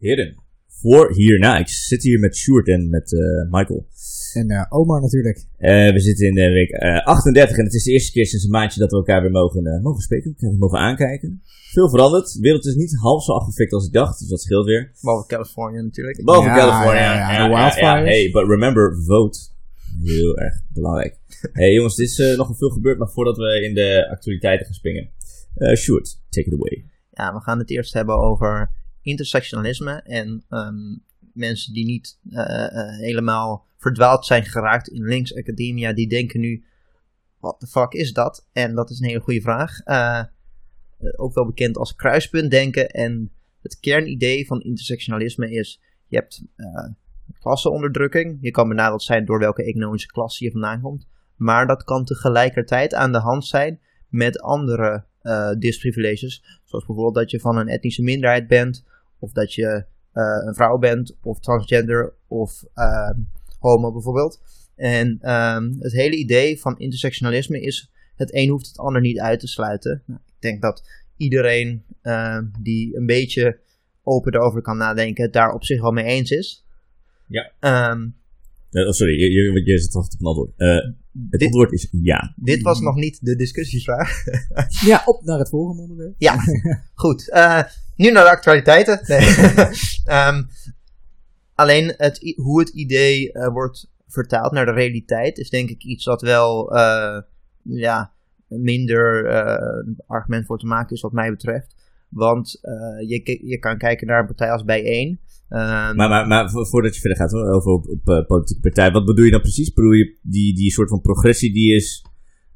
Heren, voor hierna. Ik zit hier met Sjoerd en met eh, Michael. En eh, Omar natuurlijk. Eh, we zitten in de week eh, 38 en het is de eerste keer sinds een maandje dat we elkaar weer mogen, eh, mogen spreken. We mogen aankijken. Veel veranderd. De wereld is niet half zo afgefikt als ik dacht, dus dat scheelt weer. Behalve Californië natuurlijk. Behalve Ja, California. ja, ja, de wildfires. Hey, but remember, vote. Heel erg belangrijk. hey jongens, er is nogal veel gebeurd, maar voordat we in de actualiteiten gaan springen. Eh Sjoerd, take it away. Ja, we gaan het eerst hebben over intersectionalisme en ehm, mensen die niet eh, eh, helemaal verdwaald zijn geraakt in links academia, die denken nu, wat de fuck is dat? En dat is een hele goede vraag. Eh, ook wel bekend als kruispuntdenken en het kernidee van intersectionalisme is, je hebt klassenonderdrukking, je kan benaderd zijn door welke economische klasse je vandaan komt, maar dat kan tegelijkertijd aan de hand zijn met andere disprivileges. Zoals bijvoorbeeld dat je van een etnische minderheid bent, of dat je eh, een vrouw bent, of transgender, of eh, homo bijvoorbeeld. En ehm, het hele idee van intersectionalisme is: het een hoeft het ander niet uit te sluiten. Nou, ik denk dat iedereen eh, die een beetje open erover kan nadenken, het daar op zich wel mee eens is. Ja. Ehm, Eh, oh, sorry, je, je, je zit vast op een antwoord. Eh, het Dit- antwoord is ja. dit was nog niet de discussievraag. Ja, op naar het volgende onderwerp. Ja, goed. Nu naar de actualiteiten. Nee. Ehm, alleen het, hoe het idee eh, wordt vertaald naar de realiteit is denk ik iets wat wel eh, ja, minder eh, argument voor te maken is wat mij betreft. Want je, je kan kijken naar een partij als Bijeen. Ehm, Maar, maar, maar vo- voordat je verder gaat hoor, over op, op politieke partij, wat bedoel je dan precies? Bedoel je die, die soort van progressie die is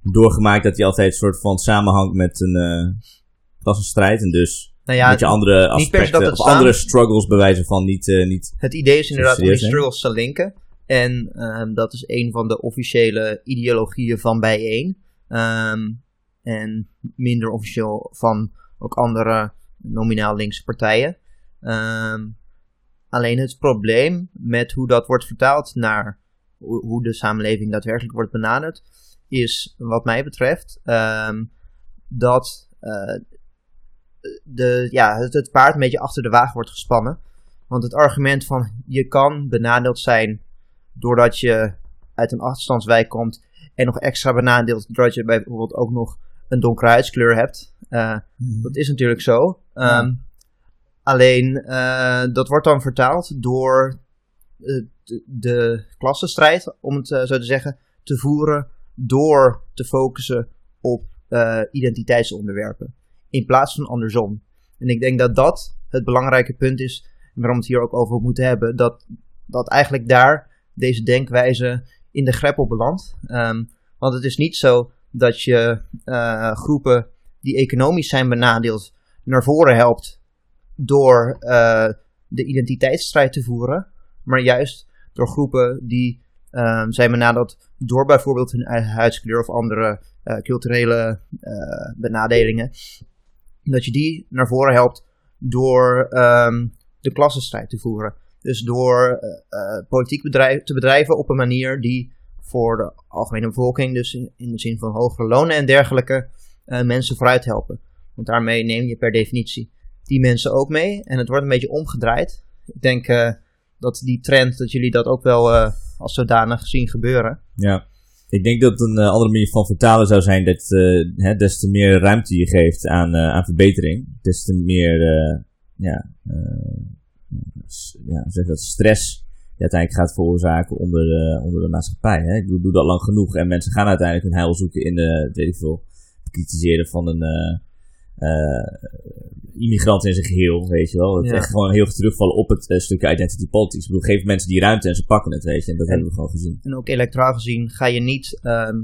doorgemaakt, dat die altijd een soort van samenhangt met een klassenstrijd en dus nou ja, dat je andere aspecten dat of andere struggles bewijzen van niet, eh, niet Het idee is inderdaad om die struggles te linken. En ehm, dat is een van de officiële ideologieën van bijeen. Ehm, en minder officieel van ook andere nominaal linkse partijen. Ehm, alleen het probleem met hoe dat wordt vertaald naar hoe, hoe de samenleving daadwerkelijk wordt benaderd, is wat mij betreft dat eh, de, ja, het, het paard een beetje achter de wagen wordt gespannen. Want het argument van je kan benadeeld zijn doordat je uit een achterstandswijk komt en nog extra benadeeld doordat je bijvoorbeeld ook nog een donkere huidskleur hebt. Eh, dat is natuurlijk zo. Ehm, Alleen eh, dat wordt dan vertaald door eh, de, de klassenstrijd, om het zo te zeggen, te voeren door te focussen op identiteitsonderwerpen. In plaats van andersom. En ik denk dat dat het belangrijke punt is waarom we het hier ook over moeten hebben. Dat, dat eigenlijk daar deze denkwijze in de greppel belandt. Ehm, want het is niet zo dat je eh, groepen die economisch zijn benadeeld naar voren helpt door eh, de identiteitsstrijd te voeren, maar juist door groepen die ehm, zijn benadeeld door bijvoorbeeld hun huidskleur of andere eh, culturele benadelingen. Dat je die naar voren helpt door ehm, de klassenstrijd te voeren. Dus door eh, eh, politiek te bedrijven op een manier die voor de algemene bevolking, dus in, de zin van hogere lonen en dergelijke, eh, mensen vooruit helpen. Want daarmee neem je per definitie die mensen ook mee. En het wordt een beetje omgedraaid. Ik denk dat die trend, dat jullie dat ook wel als zodanig zien gebeuren. Ja. Ik denk dat een eh, andere manier van vertalen zou zijn dat eh, hè, des te meer ruimte je geeft aan, eh, aan verbetering, des te meer ja, ja, zeg dat, stress je uiteindelijk gaat veroorzaken onder de, onder de maatschappij. Hè? Ik doe, dat lang genoeg en mensen gaan uiteindelijk hun heil zoeken in de, weet ik veel, kritiseren van een immigrant in zijn geheel, weet je wel. Het Ja. echt gewoon heel veel terugvallen op het eh, stukje identity politics. Ik bedoel, geef mensen die ruimte en ze pakken het, weet je. En dat En- hebben we gewoon gezien. En ook electoraal gezien ga je niet ehm,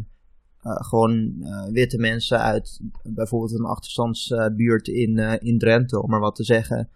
eh, gewoon eh, witte mensen uit bijvoorbeeld een achterstandsbuurt in, in Drenthe, om maar wat te zeggen,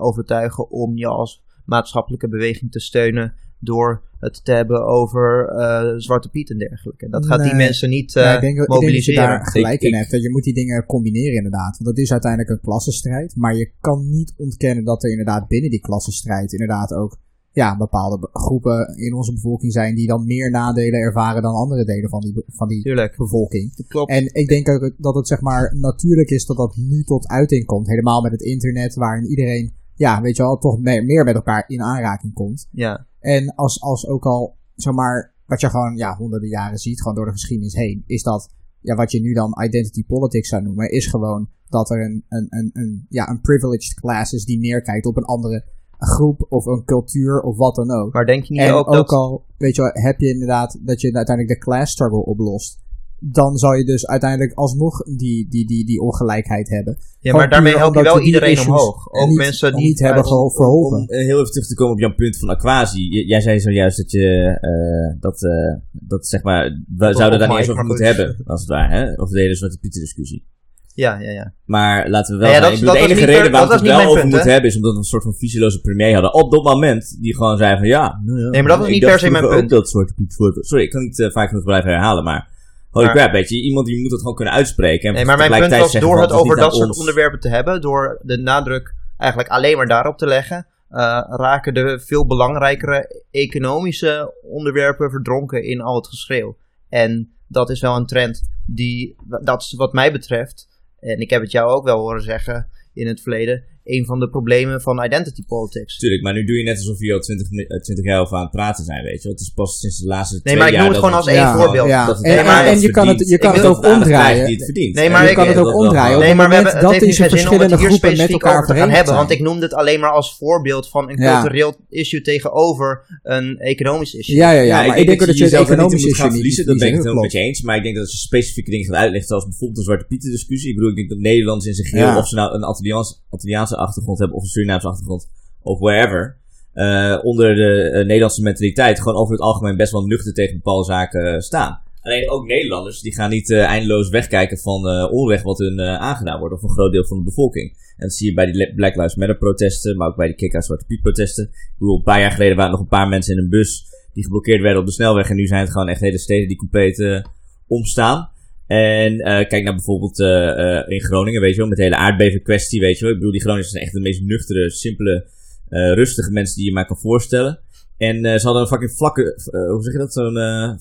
overtuigen om je als maatschappelijke beweging te steunen door het te hebben over eh, Zwarte Piet en dergelijke. Dat gaat die mensen niet eh, Ja, ik denk, dat- ik denk dat je mobiliseren. daar gelijk Ik- in ik- hebt. Dat je moet die dingen combineren inderdaad. Want het is uiteindelijk een klassenstrijd. Maar je kan niet ontkennen dat er inderdaad binnen die klassenstrijd inderdaad ook ja, bepaalde be- groepen in onze bevolking zijn die dan meer nadelen ervaren dan andere delen van die, van die Tuurlijk, bevolking. dat klopt. En ik denk ook dat het zeg maar natuurlijk is dat dat nu tot uiting komt. Helemaal met het internet waarin iedereen ja, weet je wel, toch meer, meer met elkaar in aanraking komt. Ja. En als, als ook al, zeg maar, wat je gewoon, ja, honderden jaren ziet, gewoon door de geschiedenis heen, is dat, ja, wat je nu dan identity politics zou noemen, is gewoon dat er een, een, een, een, ja, een privileged class is die neerkijkt op een andere groep of een cultuur of wat dan ook. Maar denk je niet En ook, ook, dat... al, weet je wel, heb je inderdaad dat je uiteindelijk de class struggle oplost, dan zal je dus uiteindelijk alsnog die, die, die, die ongelijkheid hebben. ja, maar daarmee help je wel iedereen omhoog. Ook niet, mensen die... niet hebben verholpen. Om eh, heel even terug te komen op jouw punt van Aquasi. Jij zei zojuist dat je eh, dat, eh, dat zeg maar, we zouden daar niet eens over moeten goed. hebben, als het ware, hè? Of de hele Zwarte Pieter discussie. Ja, ja, ja. Maar laten we wel Nou ja, zijn, dat- ik bedoel, dat de enige reden waarom we dat het wel over moeten hebben, is omdat we een soort van visieloze premier hadden. Op dat moment, die gewoon zei van ja, nou ja, Nee, maar dat was ik niet per se mijn punt. ook dat voor... Sorry, ik kan niet vaak genoeg blijven herhalen, maar... Holy crap, weet je, iemand die moet het gewoon kunnen uitspreken. En Nee, maar mijn punt was zeggen door het over niet dat soort ons. onderwerpen te hebben, door de nadruk eigenlijk alleen maar daarop te leggen, eh, raken de veel belangrijkere economische onderwerpen verdronken in al het geschreeuw. En dat is wel een trend die, dat is wat mij betreft, en ik heb het jou ook wel horen zeggen in het verleden, een van de problemen van identity politics. Tuurlijk, maar nu doe je net alsof we al 20, mi- eh, 20 jaar over aan het praten zijn, weet je. Het is pas sinds de laatste Nee, twee maar ik jaar noem het dat gewoon als het- één Ja, voorbeeld. ja. dat het En- en- je kan het- je kan het ook omdraaien. krijgt die het verdient. Nee, maar ik je kan het ook omdraaien. Nee, maar we hebben, dat het heeft deze niet geen zin om het verschillende hier groepen met specifiek elkaar over te gaan hebben. Want ik noemde het alleen maar als voorbeeld van een cultureel issue tegenover een economisch issue. Ja, ja, ja, maar ik denk dat je het economisch moet issue gaan niet verliezen. Dat ben ik het helemaal met je eens. Maar ik denk dat als je specifieke dingen gaat uitleggen, zoals bijvoorbeeld de Zwarte Pieten discussie. Ik bedoel, ik denk dat Nederlanders in zijn geheel, of ze nou een Antilliaans, Antilliaanse achtergrond hebben of een Surinaamse achtergrond, of wherever, eh, onder de eh, Nederlandse mentaliteit gewoon over het algemeen best wel nuchter tegen bepaalde zaken staan. Alleen ook Nederlanders, die gaan niet eh, eindeloos wegkijken van onrecht wat hun aangedaan wordt, of een groot deel van de bevolking. En dat zie je bij die Black Lives Matter protesten, maar ook bij die Kick-Out Zwarte Piet protesten. Ik bedoel, een paar jaar geleden waren er nog een paar mensen in een bus die geblokkeerd werden op de snelweg. En nu zijn het gewoon echt hele steden die compleet eh, omstaan. En eh, kijk naar bijvoorbeeld eh, eh, in Groningen, weet je wel, met de hele aardbeving kwestie, weet je wel. Ik bedoel, die Groningers zijn echt de meest nuchtere, simpele, eh, rustige mensen die je maar kan voorstellen. En eh, ze hadden een fucking vlakke, hoe zeg je dat, zo'n eh,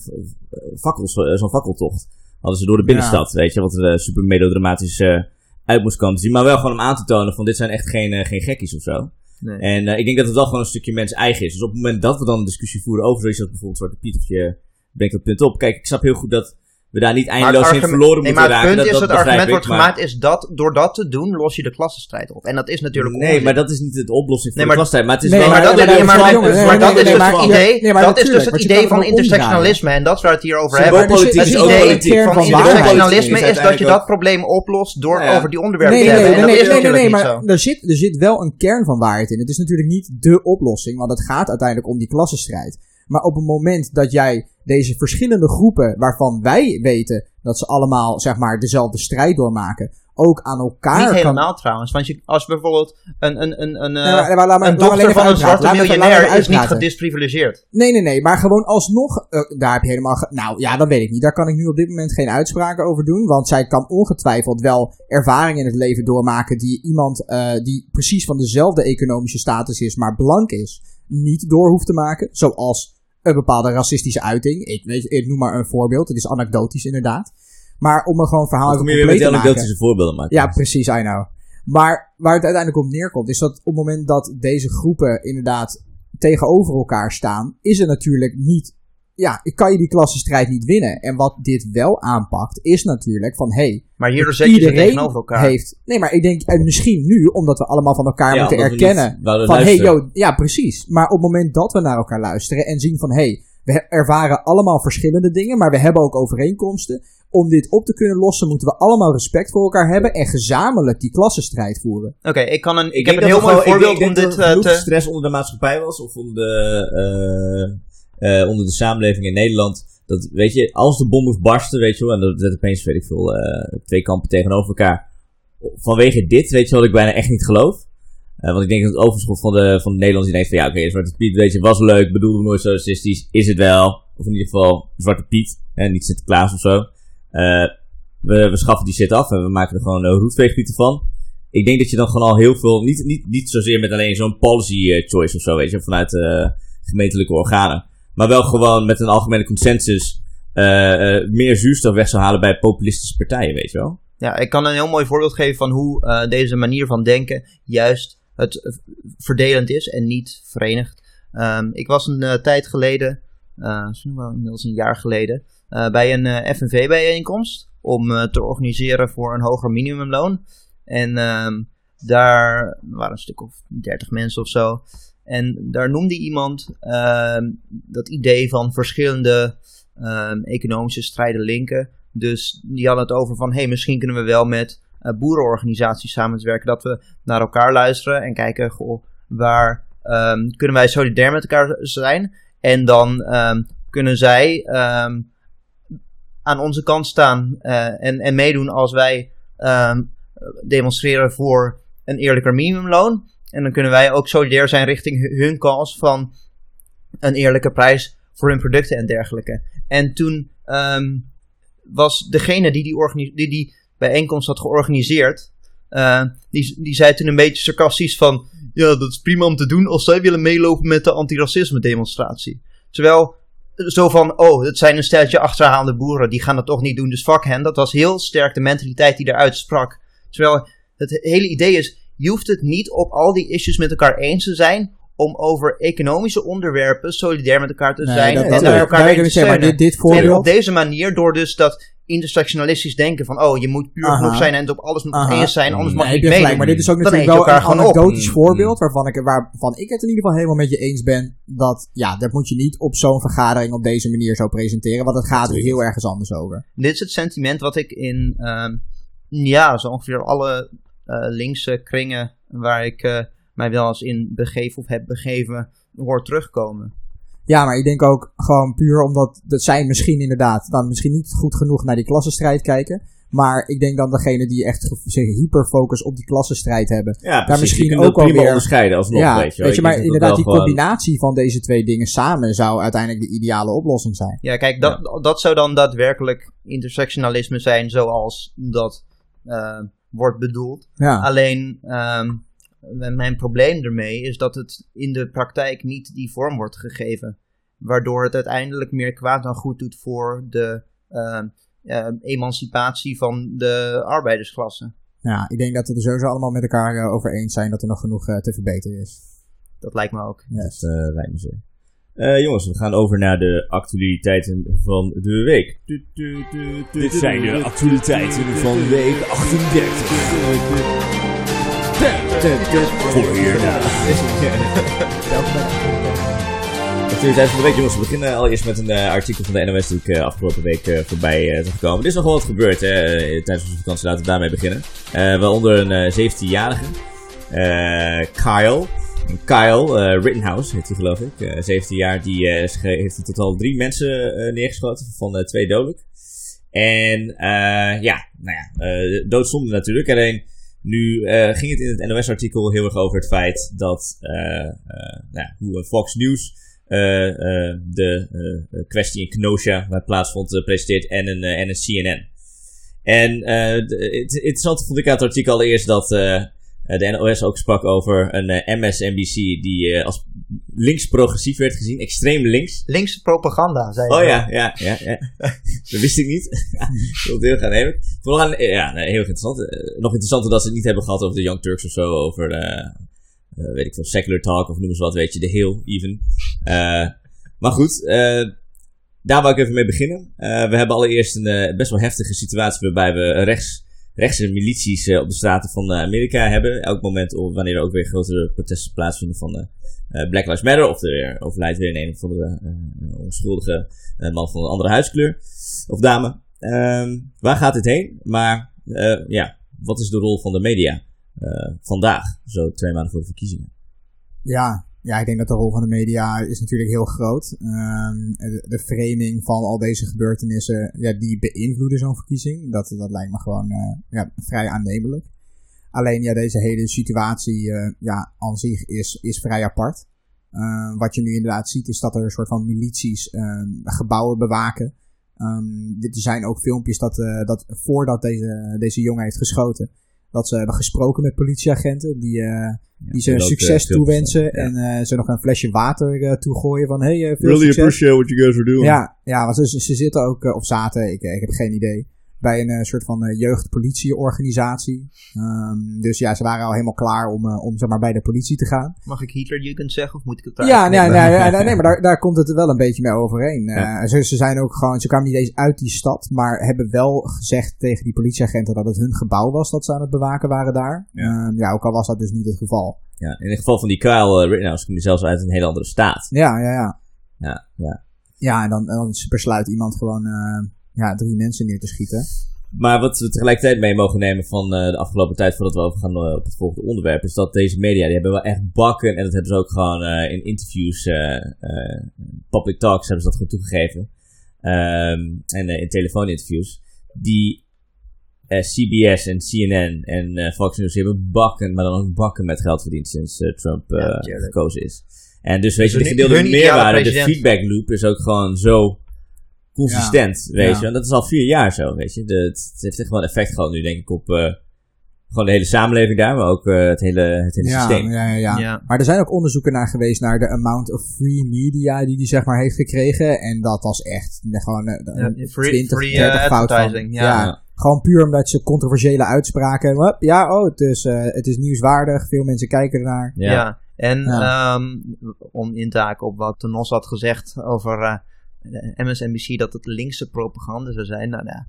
fakkels, zo'n fakkeltocht. Hadden ze door de binnenstad, weet je, wat er super melodramatisch eh, uit moest komen te zien. Maar wel gewoon om aan te tonen van dit zijn echt geen, geen gekkies of zo. Nee. En eh, ik denk dat het wel gewoon een stukje mens eigen is. Dus op het moment dat we dan een discussie voeren over zoiets als bijvoorbeeld Zwarte Piet of je brengt dat punt op. Kijk, ik snap heel goed dat we daar niet Maar het eindeloos in argument- verloren nee, moeten maar het raken. punt dat, is, dat het argument ik, wordt maar- gemaakt, is dat door dat te doen, los je de klassenstrijd op. En dat is natuurlijk Nee, onzin. maar dat is niet de oplossing voor Nee, maar- de klastijd. Maar het is Nee, wel... maar dat, maar- is- maar- jongen, maar dat dus maar- het idee, nee, maar dat is dus het idee van intersectionalisme. En dat is waar we het hier over hebben. Het idee van intersectionalisme Is dat je dat probleem oplost door over die onderwerpen Nee, te nee, hebben. nee, nee, nee, maar er zit, er zit wel een kern van waarheid in. Het is natuurlijk niet dé oplossing, want het gaat uiteindelijk om die klassenstrijd. Maar op het moment dat jij deze verschillende groepen, waarvan wij weten dat ze allemaal zeg maar dezelfde strijd doormaken, ook aan elkaar Niet kan... helemaal trouwens. Want je, als bijvoorbeeld een, een, een, een, eh, maar- een dochter van een zwarte miljonair is niet gedisprivilegeerd. Nee, nee, nee, maar gewoon alsnog, eh, daar heb je helemaal, ge- nou ja, dat weet ik niet. Daar kan ik nu op dit moment geen uitspraken over doen, want zij kan ongetwijfeld wel ervaringen in het leven doormaken die iemand eh, die precies van dezelfde economische status is, maar blank is, niet door hoeft te maken. Zoals een bepaalde racistische uiting. Ik, weet, ik noem maar een voorbeeld, het is anekdotisch inderdaad. Maar om er gewoon verhaal Dan even kom je weer te maken. anekdotische voorbeelden maken. Ja, precies, I know. Maar waar het uiteindelijk op neerkomt, is dat op het moment dat deze groepen inderdaad tegenover elkaar staan, is er natuurlijk niet. Ja, kan je die klassenstrijd niet winnen. En wat dit wel aanpakt, is natuurlijk van hé, hey, Maar hierdoor zet je tegenover elkaar. heeft. Nee, maar ik denk en misschien nu, omdat we allemaal van elkaar Ja, moeten erkennen. Van hey, luisteren. yo, ja, precies. Maar op het moment dat we naar elkaar luisteren en zien van hé, hey, we ervaren allemaal verschillende dingen, maar we hebben ook overeenkomsten. Om dit op te kunnen lossen, moeten we allemaal respect voor elkaar hebben en gezamenlijk die klassenstrijd voeren. Oké, ik, kan een, ik, Ik heb een heel mooi voorbeeld ik om denk dit dat er eh, te... stress onder de maatschappij was, of onder de, eh, eh, onder de samenleving in Nederland. Dat, weet je, als de bom moest barsten, weet je wel, en dat zet opeens, weet ik veel, eh, twee kampen tegenover elkaar. Vanwege dit, weet je wat ik bijna echt niet geloof. Eh, want ik denk dat het overschot van de, van de Nederlanders die denkt van, ja, oké, Zwarte Piet, weet je, was leuk, bedoelde nooit zo racistisch, is het wel. Of in ieder geval Zwarte Piet, en niet Sinterklaas of zo. We, we schaffen die shit af en we maken er gewoon een roetveegpieten van ik denk dat je dan gewoon al heel veel, niet, niet, niet zozeer met alleen zo'n policy choice of zo, weet je, vanuit gemeentelijke organen. Maar wel gewoon met een algemene consensus eh, eh, meer zuurstof weg zou halen bij populistische partijen, weet je wel. Ja, ik kan een heel mooi voorbeeld geven van hoe eh, deze manier van denken juist het verdelend is en niet verenigd. Ehm, ik was een tijd geleden, wel inmiddels een jaar geleden, bij een FNV-bijeenkomst om te organiseren voor een hoger minimumloon. En um, daar waren een stuk of dertig mensen of zo. En daar noemde iemand ehm, dat idee van verschillende economische strijden linken. Dus die hadden het over van, hé, hey, misschien kunnen we wel met uh, boerenorganisaties samenwerken. Dat we naar elkaar luisteren en kijken, goh, waar um, kunnen wij solidair met elkaar zijn? En dan kunnen zij aan onze kant staan uh, en, en meedoen als wij demonstreren voor een eerlijker minimumloon. En dan kunnen wij ook solidair zijn richting hun kans van een eerlijke prijs voor hun producten en dergelijke. En toen was degene die die, die, bijeenkomst had georganiseerd, uh, die, die zei toen een beetje sarcastisch van, ja, dat is prima om te doen als zij willen meelopen met de antiracisme demonstratie. Terwijl, zo van, oh, het zijn een steltje achterhaalde boeren, die gaan dat toch niet doen, dus fuck hen. Dat was heel sterk de mentaliteit die eruit sprak. Terwijl het hele idee is, je hoeft het niet op al die issues met elkaar eens te zijn om over economische onderwerpen solidair met elkaar te zijn dat, en dat, elkaar te steunen. Maar dit, dit En op deze manier, door dus dat intersectionalistisch denken van, oh, je moet puur groep zijn en het op alles moet eens zijn, anders mag Nee, je niet meedoen. maar dit is ook natuurlijk wel elkaar een op. anekdotisch voorbeeld waarvan ik, waarvan ik het in ieder geval helemaal met je eens ben. Dat, ja, dat moet je niet op zo'n vergadering op deze manier zo presenteren, want het gaat er heel ergens anders over. Dit is het sentiment wat ik in, ehm, ja, zo ongeveer alle linkse kringen waar ik eh, mij wel eens in begeef of heb begeven, hoor terugkomen. Ja, maar ik denk ook gewoon puur omdat dat zij misschien inderdaad dan misschien niet goed genoeg naar die klassenstrijd kijken. Maar ik denk dan degene die echt zich hyperfocus op die klassenstrijd hebben. Ja, precies. misschien ook prima alweer- onderscheiden alsnog, ja, weet je wel. Je maar inderdaad, die gewoon- combinatie van deze twee dingen samen zou uiteindelijk de ideale oplossing zijn. Ja, kijk, dat, dat zou dan daadwerkelijk intersectionalisme zijn zoals dat eh, wordt bedoeld. Ja, Alleen, ehm, mijn probleem ermee is dat het in de praktijk niet die vorm wordt gegeven. Waardoor het uiteindelijk meer kwaad dan goed doet voor de ehm, eh, emancipatie van de arbeidersklasse. ja, ik denk dat we er sowieso allemaal met elkaar eh, over eens zijn dat er nog genoeg eh, te verbeteren is. Dat lijkt me ook. Yes. Dat eh, lijkt me zo. Eh, jongens, we gaan over naar de actualiteiten van de week. Dit zijn de actualiteiten van week 38. Voor hierna. Actualiteit van de week, jongens. We beginnen allereerst met een eh, artikel van de NOS die ik eh, afgelopen week voorbij zag gekomen. Er is nogal wat gebeurd hè, tijdens onze vakantie. Laten we daarmee beginnen. Eh waaronder een eh, 17-jarige, eh, Kyle. Kyle eh, Rittenhouse heet hij geloof ik. Eh 17 jaar, die eh, heeft in totaal drie mensen eh, neergeschoten, van eh, twee dodelijk. En eh, ja, nou ja, eh doodzonde natuurlijk. Alleen nu eh, ging het in het NOS-artikel heel erg over het feit dat eh, eh, nou hoe Fox News eh, eh, de eh, kwestie in Kenosha, waar het plaatsvond, eh, presenteert en een, eh, en een CNN. En eh, d- het interessante vond ik uit het artikel allereerst dat eh, de NOS ook sprak over een eh, MSNBC die eh, als links-progressief werd gezien, extreem links. Linkse propaganda, zei Oh ja, ja, ja, ja. dat wist ik niet. ik wil het heel gaan nemen. Vooral ja, heel interessant. Eh, nog interessanter dat ze het niet hebben gehad over de Young Turks of zo, over, eh, eh, weet ik veel, secular talk of noem eens wat, weet je, de Hill even. Eh, maar goed, eh, daar wou ik even mee beginnen. Eh, we hebben allereerst een eh, best wel heftige situatie waarbij we rechts, rechtse milities eh, op de straten van eh, Amerika hebben. Elk moment wanneer er ook weer grotere protesten plaatsvinden van eh, Black Lives Matter. Of er weer overlijdt weer een andere eh, onschuldige man van een andere huidskleur. Of dame. Ehm, waar gaat dit heen? Maar ja, wat is de rol van de media vandaag? Zo twee maanden voor de verkiezingen. Ja, ja, ik denk dat de rol van de media is natuurlijk heel groot. Ehm, de, de framing van al deze gebeurtenissen, ja, die beïnvloeden zo'n verkiezing. Dat, dat lijkt me gewoon eh, ja, vrij aannemelijk. Alleen ja, deze hele situatie eh, ja, aan zich is, is vrij apart. Ehm, wat je nu inderdaad ziet is dat er een soort van milities ehm, gebouwen bewaken. Dit- er zijn ook filmpjes dat, eh, dat voordat deze, deze jongen heeft geschoten, dat ze hebben gesproken met politieagenten die, eh, die ze succes eh, filmpjes toewensen en eh, ze nog een flesje water toegooien van hey, veel succes. what you guys are doing. Ja, ja want ze, ze zitten ook, of zaten, ik, ik heb geen idee. Bij een eh, soort van uh, jeugdpolitieorganisatie. Um, dus ja, ze waren al helemaal klaar om, uh, om zeg maar, bij de politie te gaan. Mag ik Hitlerjugend zeggen of moet ik het daar Ja, nee, nee, nee, nee, maar daar, daar komt het wel een beetje mee overeen. Ja. ze, ze zijn ook gewoon, ze kwamen niet eens uit die stad, maar hebben wel gezegd tegen die politieagenten dat het hun gebouw was dat ze aan het bewaken waren daar. Ja, um, ja ook al was dat dus niet het geval. Ja, in het geval van die Kyle Rittenhouse komt hij zelfs uit een hele andere staat. Ja, ja, ja. Ja, ja. Ja, en dan, dan besluit iemand gewoon ja, drie mensen neer te schieten. Maar wat we tegelijkertijd mee mogen nemen van uh, de afgelopen tijd voordat we overgaan uh, op het volgende onderwerp, is dat deze media, die hebben wel echt bakken, en dat hebben ze ook gewoon uh, in interviews, public talks hebben ze dat gewoon toegegeven, um, en in telefooninterviews, die CBS en CNN en Fox News, die hebben bakken, maar dan ook bakken met geld verdiend sinds Trump ja, gekozen is. En dus weet je, de gedeelde meerwaarde, de feedback loop is ook gewoon zo consistent, weet je. En dat is al vier jaar zo, weet je. De, het, heeft echt wel een effect gehad nu, denk ik, op uh, gewoon de hele samenleving daar, maar ook uh, het hele, het hele ja, systeem. Ja, ja, ja, Maar er zijn ook onderzoeken naar geweest naar de amount of free media die hij zeg maar heeft gekregen. En dat was echt gewoon uh, ja, free, 20, free, 30 fout van. Ja. Gewoon puur omdat ze controversiële uitspraken. Ja, oh, het is, het is nieuwswaardig. Veel mensen kijken ernaar. Ja. En um, om in te haken op wat Nos had gezegd over MSNBC dat het linkse propaganda zou zijn. Nou ja,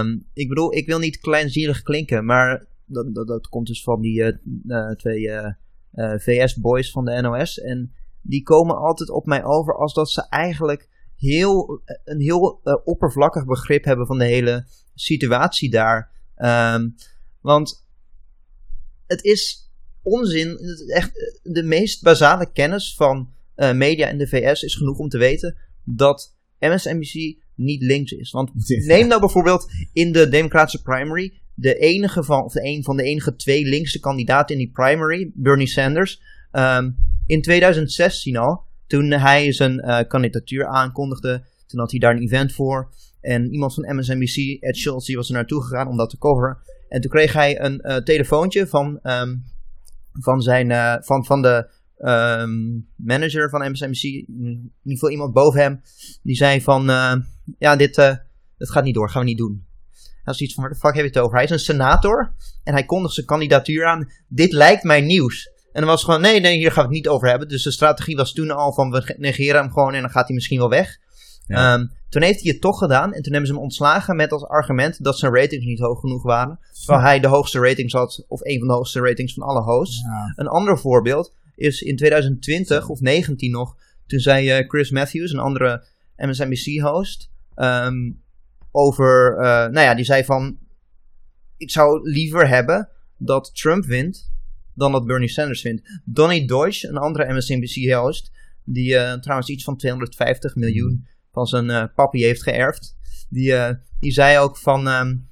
um, ik bedoel, ik wil niet kleinzielig klinken, maar dat, dat, komt dus van die uh, twee uh, uh, VS-boys van de NOS. En die komen altijd op mij over als dat ze eigenlijk heel, een heel oppervlakkig begrip hebben van de hele situatie daar. Um, want het is onzin. Echt de meest basale kennis van media in de VS is genoeg om te weten dat MSNBC niet links is. Want neem nou bijvoorbeeld in de Democratische primary de enige van, of de een van de enige twee linkse kandidaten in die primary, Bernie Sanders, um, in 2016 al, toen hij zijn uh, kandidatuur aankondigde, toen had hij daar een event voor. En iemand van MSNBC, Ed Schultz, die was er naartoe gegaan om dat te coveren. En toen kreeg hij een uh, telefoontje van, um, van, zijn, uh, van, van de um, manager van MSNBC, in ieder geval iemand boven hem, die zei van, uh, ja, dit, uh, dit gaat niet door, gaan we niet doen. Hij was iets van, waar de fuck heb je het over? Hij is een senator en hij kondigt zijn kandidatuur aan. Dit lijkt mij nieuws. En dan was gewoon, nee, nee, hier gaan we het niet over hebben. Dus de strategie was toen al van, we negeren hem gewoon en dan gaat hij misschien wel weg. Ja. Um, toen heeft hij het toch gedaan en toen hebben ze hem ontslagen met als argument dat zijn ratings niet hoog genoeg waren. Terwijl hij de hoogste ratings had, of een van de hoogste ratings van alle hosts. Ja. Een ander voorbeeld is in 2020 of 19 nog, toen zei uh, Chris Matthews, een andere MSNBC-host, um, ehm, over, uh, nou ja, die zei van, ik zou liever hebben dat Trump wint dan dat Bernie Sanders wint. Donny Deutsch, een andere MSNBC-host, die uh, trouwens iets van 250 miljoen van zijn papi heeft geërfd, die, die zei ook van, um,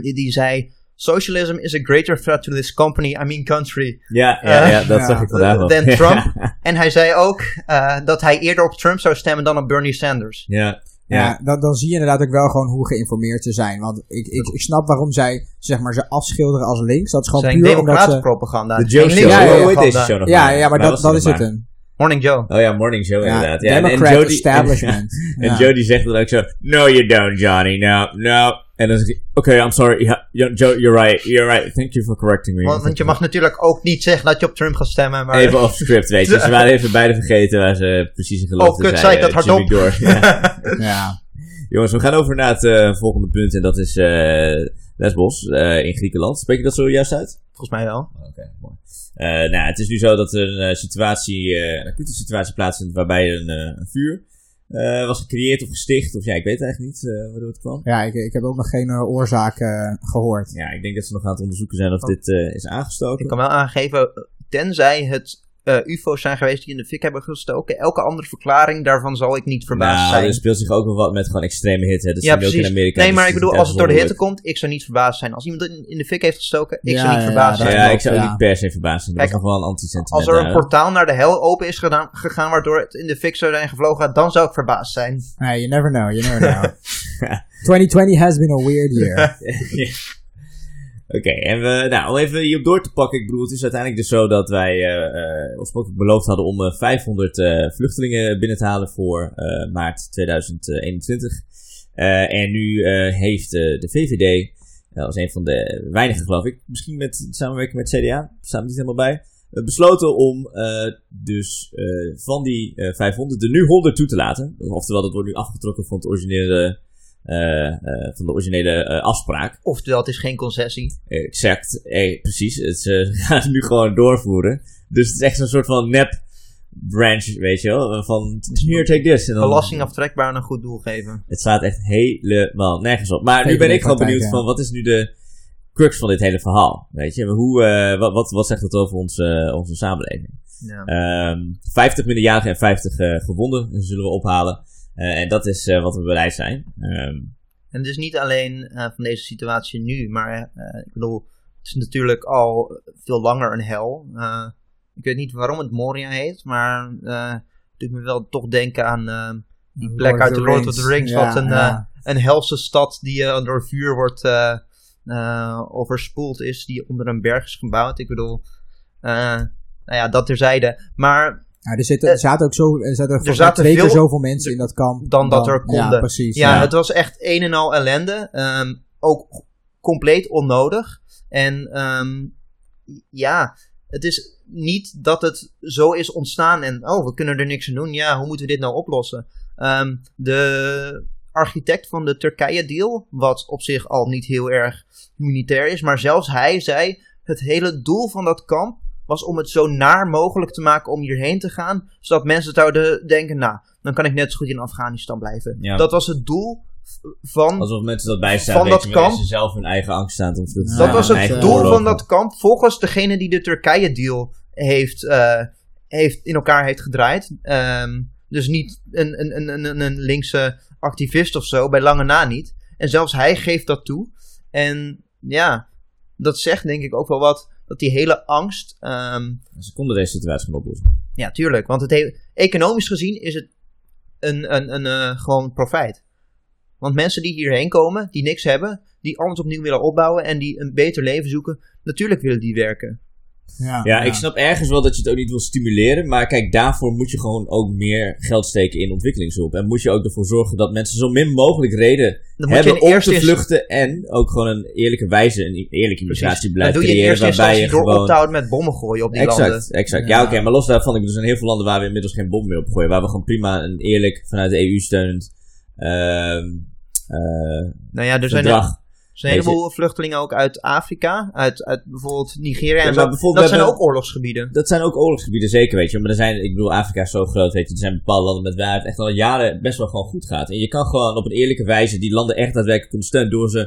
die, die zei socialism is a greater threat to this company, I mean country. Ja, ja, ja dat zag ik vandaag wel. Dan Trump. en hij zei ook uh, dat hij eerder op Trump zou stemmen dan op Bernie Sanders. Ja. Ja, dan, dan zie je inderdaad ook wel gewoon hoe geïnformeerd ze zijn. Want ik, ik, ik snap waarom zij zeg maar, ze afschilderen als links. Dat is gewoon zijn puur omdat ze... propaganda. De Joe Show. Ja, ja, ja, deze show nog ja, ja, maar dat, dat is het een. Morning Joe. Oh ja, Morning Joe ja, inderdaad. Ja, Democrat en, Jody, establishment. en ja. Jody zegt dan ook zo, no you don't Johnny, no, no. En dan zeg ik, oké, okay, I'm sorry, yeah, Joe, you're right, you're right, thank you for correcting me. Want, want je mag natuurlijk ook niet zeggen dat je op Trump gaat stemmen, maar... Even off script, weet je. Ze waren even beide vergeten waar ze precies in geloofden. Oh, kut, zei ik dat hardop? ja. ja. Jongens, we gaan over naar het uh, volgende punt en dat is uh, Lesbos uh, in Griekenland. Spreek je dat zo juist uit? Volgens mij wel. Oké, okay, mooi. Uh, nou, het is nu zo dat er een situatie, uh, een acute situatie plaatsvindt waarbij een, een vuur uh, was gecreëerd of gesticht. Of ja, ik weet eigenlijk niet uh, waardoor het kwam. Ja, ik, ik heb ook nog geen uh, oorzaak gehoord. Ja, ik denk dat ze nog aan het onderzoeken zijn of oh. dit is aangestoken. Ik kan wel aangeven, tenzij het uh, UFO's zijn geweest die in de fik hebben gestoken. Elke andere verklaring daarvan zal ik niet verbaasd nou, zijn. Er speelt zich ook nog wat met gewoon extreme hitte. Dat ja, precies. Ook in Amerika, nee, maar ik bedoel, als het door de hitte komt, ik zou niet verbaasd zijn. Als iemand in de fik heeft gestoken, ik ja, zou niet verbaasd ja, zijn. Ja, ik zou ook niet per se verbaasd zijn. Kijk, nog wel een anti-sentiment. Als er een portaal naar de hel open is gedaan, gegaan, waardoor het in de fik zou zijn gevlogen, dan zou ik verbaasd zijn. Nee, you never know, you never know. 2020 has been a weird year. Oké, en we, nou, om even hierop door te pakken. Ik bedoel, het is uiteindelijk dus zo dat wij uh, oorspronkelijk beloofd hadden om uh, 500 vluchtelingen binnen te halen voor maart 2021. Eh, en nu eh, heeft eh, de VVD, eh, als een van de weinigen geloof ik, misschien met samenwerking met CDA, staan niet helemaal bij, eh, besloten om eh, dus eh, van die eh, 500 er nu 100 toe te laten. Oftewel, dat wordt nu afgetrokken van, het originele, eh, eh, van de originele eh, afspraak. Oftewel, het is geen concessie. Exact, eh, precies. Het, ze gaan het nu gewoon doorvoeren. Dus het is echt een soort van nep branch, weet je wel. Van, here, take this. En dan- Belasting aftrekbaar aan een goed doel geven. Het staat echt helemaal nergens op. Maar nu ben ik gewoon benieuwd ja. van, wat is nu de crux van dit hele verhaal? Weet je, hoe, eh, wat, wat, wat zegt het over onze, onze samenleving? Ja. Ehm 50 minderjarigen en 50 eh, gewonden zullen we ophalen. Eh, en dat is eh, wat we bereid zijn. Ehm, En het is niet alleen eh, van deze situatie nu, maar eh, ik bedoel, het is natuurlijk al veel langer een hel. Eh, ik weet niet waarom het Moria heet, maar eh het doet me wel toch denken aan eh, die plek Lord of uit the de Lord of Rings. the Rings, Ja, wat een, ja. eh, een helse stad die door vuur wordt eh, eh, overspoeld is, die onder een berg is gebouwd. Ik bedoel, eh, nou ja, dat terzijde. Maar Ja, er, zitten, er zaten ook zo, er zaten, er zaten twee keer veel- zoveel mensen in dat kamp. dan dat er konden. Ja, precies. Ja, Ja. het was echt een en al ellende. Ehm, ook compleet onnodig. En ehm, ja, het is niet dat het zo is ontstaan en oh, we kunnen er niks aan doen. Ja, hoe moeten we dit nou oplossen? Ehm, de architect van de Turkije-deal, wat op zich al niet heel erg humanitair is, maar zelfs hij zei: het hele doel van dat kamp was om het zo naar mogelijk te maken om hierheen te gaan, zodat mensen zouden denken: nou, dan kan ik net zo goed in Afghanistan blijven. Ja. Dat was het doel van alsof mensen dat bijstaan, Van dat kamp- ze zelf hun eigen angst staan te Dat Dat Ja, was het doel van dat kamp, volgens degene die de Turkije-deal heeft, eh, heeft, in elkaar heeft gedraaid. Ehm, dus niet een, een, een, een, een linkse activist of zo, bij lange na niet. En zelfs hij geeft dat toe. En ja, dat zegt denk ik ook wel wat, dat die hele angst... Ze konden deze situatie gaan oplossen. ja, tuurlijk, want het he- economisch gezien is het een, een, een, eh, gewoon profijt. Want mensen die hierheen komen, die niks hebben, die alles opnieuw willen opbouwen en die een beter leven zoeken, natuurlijk willen die werken. Ja, Ja, ik snap ergens wel dat je het ook niet wil stimuleren. Maar kijk, daarvoor moet je gewoon ook meer geld steken in ontwikkelingshulp. En moet je ook ervoor zorgen dat mensen zo min mogelijk reden Dan hebben om te vluchten. En ook gewoon een eerlijke wijze, een eerlijk immigratiebeleid creëren. Waarbij je door gewoon... op te houden met bommen gooien op die Exact, landen. exact. Ja, Ja. oké, maar los daarvan, ik bedoel, er zijn heel veel landen waar we inmiddels geen bom meer op gooien. Waar we gewoon prima een eerlijk, vanuit de EU steunend ehm eh Nou ja, er zijn, er zijn een heleboel vluchtelingen ook uit Afrika, uit, uit bijvoorbeeld Nigeria en Ja, bijvoorbeeld Dat zijn ook oorlogsgebieden. Dat zijn ook oorlogsgebieden, zeker, weet je. Maar er zijn, ik bedoel, Afrika is zo groot, weet je. Er zijn bepaalde landen met waar het echt al jaren best wel gewoon goed gaat. En je kan gewoon op een eerlijke wijze die landen echt daadwerkelijk kunnen steunen door ze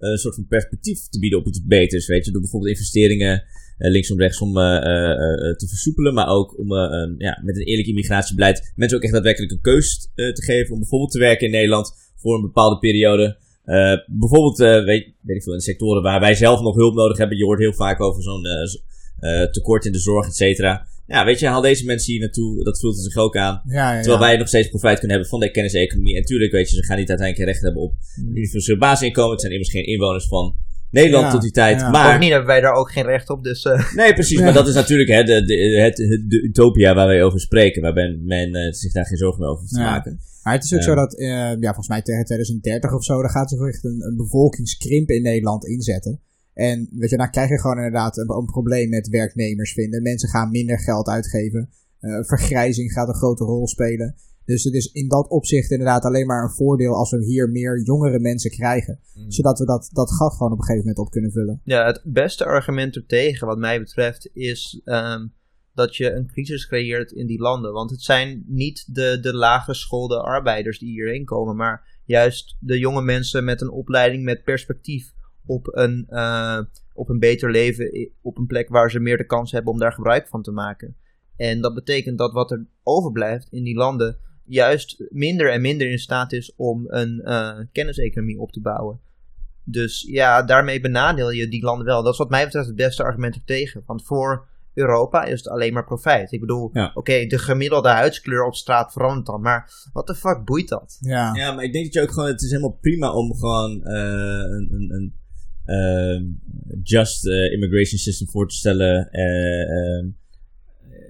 eh, een soort van perspectief te bieden op iets beters, weet je. Door bijvoorbeeld investeringen eh, linksom rechtsom eh, te versoepelen, maar ook om ja, met een eerlijk immigratiebeleid mensen ook echt daadwerkelijk een keus te geven om bijvoorbeeld te werken in Nederland voor een bepaalde periode. Eh, bijvoorbeeld, eh, weet, weet ik veel, in sectoren waar wij zelf nog hulp nodig hebben. Je hoort heel vaak over zo'n eh, tekort in de zorg, et cetera. Ja, weet je, haal deze mensen hier naartoe. Dat voelt zich ook aan. Ja, ja, Terwijl ja. wij nog steeds profijt kunnen hebben van de kenniseconomie. En tuurlijk, weet je, ze gaan niet uiteindelijk recht hebben op een universeel basisinkomen. Het zijn immers geen inwoners van Nederland Ja, tot die tijd. ja. Maar, Bovendien hebben wij daar ook geen recht op, dus... eh, nee, precies. Ja. Maar dat is natuurlijk hè, de, de, het, de utopia waar wij over spreken. Waarbij men eh, zich daar geen zorgen meer over hoeft te Ja. maken. Maar het is ook zo dat, eh, ja, volgens mij tegen 2030 of zo, dan gaat zich echt een, een bevolkingskrimp in Nederland inzetten. En weet je, dan krijg je gewoon inderdaad een, een probleem met werknemers vinden. Mensen gaan minder geld uitgeven. Eh, vergrijzing gaat een grote rol spelen. Dus het is in dat opzicht inderdaad alleen maar een voordeel als we hier meer jongere mensen krijgen. Zodat we dat, dat gat gewoon op een gegeven moment op kunnen vullen. Ja, het beste argument ertegen, wat mij betreft, is ehm, dat je een crisis creëert in die landen. Want het zijn niet de, de laaggeschoolde arbeiders die hierheen komen, maar juist de jonge mensen met een opleiding met perspectief op een, eh, op een beter leven, op een plek waar ze meer de kans hebben om daar gebruik van te maken. En dat betekent dat wat er overblijft in die landen juist minder en minder in staat is om een eh, kenniseconomie op te bouwen. Dus ja, daarmee benadeel je die landen wel. Dat is wat mij betreft het beste argument er tegen. Want voor Europa is het alleen maar profijt. Ik bedoel, Ja. oké, de gemiddelde huidskleur op straat verandert dan. Maar wat de fuck boeit dat? Ja, Ja, maar ik denk dat je ook gewoon, het is helemaal prima om gewoon eh, een, een, een ehm, just eh, immigration system voor te stellen. eh, ehm,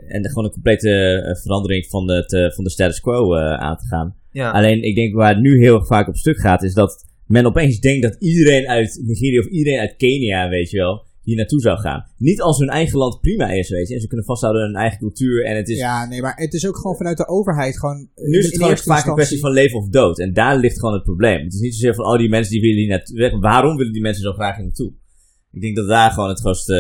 en gewoon een complete verandering van, het, eh, van de status quo eh, aan te gaan. Ja. Alleen, ik denk waar het nu heel vaak op stuk gaat, is dat men opeens denkt dat iedereen uit Nigeria of iedereen uit Kenia, weet je wel, hier naartoe zou gaan. Niet als hun eigen land prima is, weet je. En ze kunnen vasthouden aan hun eigen cultuur. En het is, Ja, nee, maar het is ook gewoon vanuit de overheid gewoon... nu is het gewoon vaak een kwestie van leven of dood. En daar ligt gewoon het probleem. Het is niet zozeer van, oh, die mensen die willen hier naartoe. weg. Waarom willen die mensen zo graag hier naartoe? Ik denk dat daar gewoon het grootste,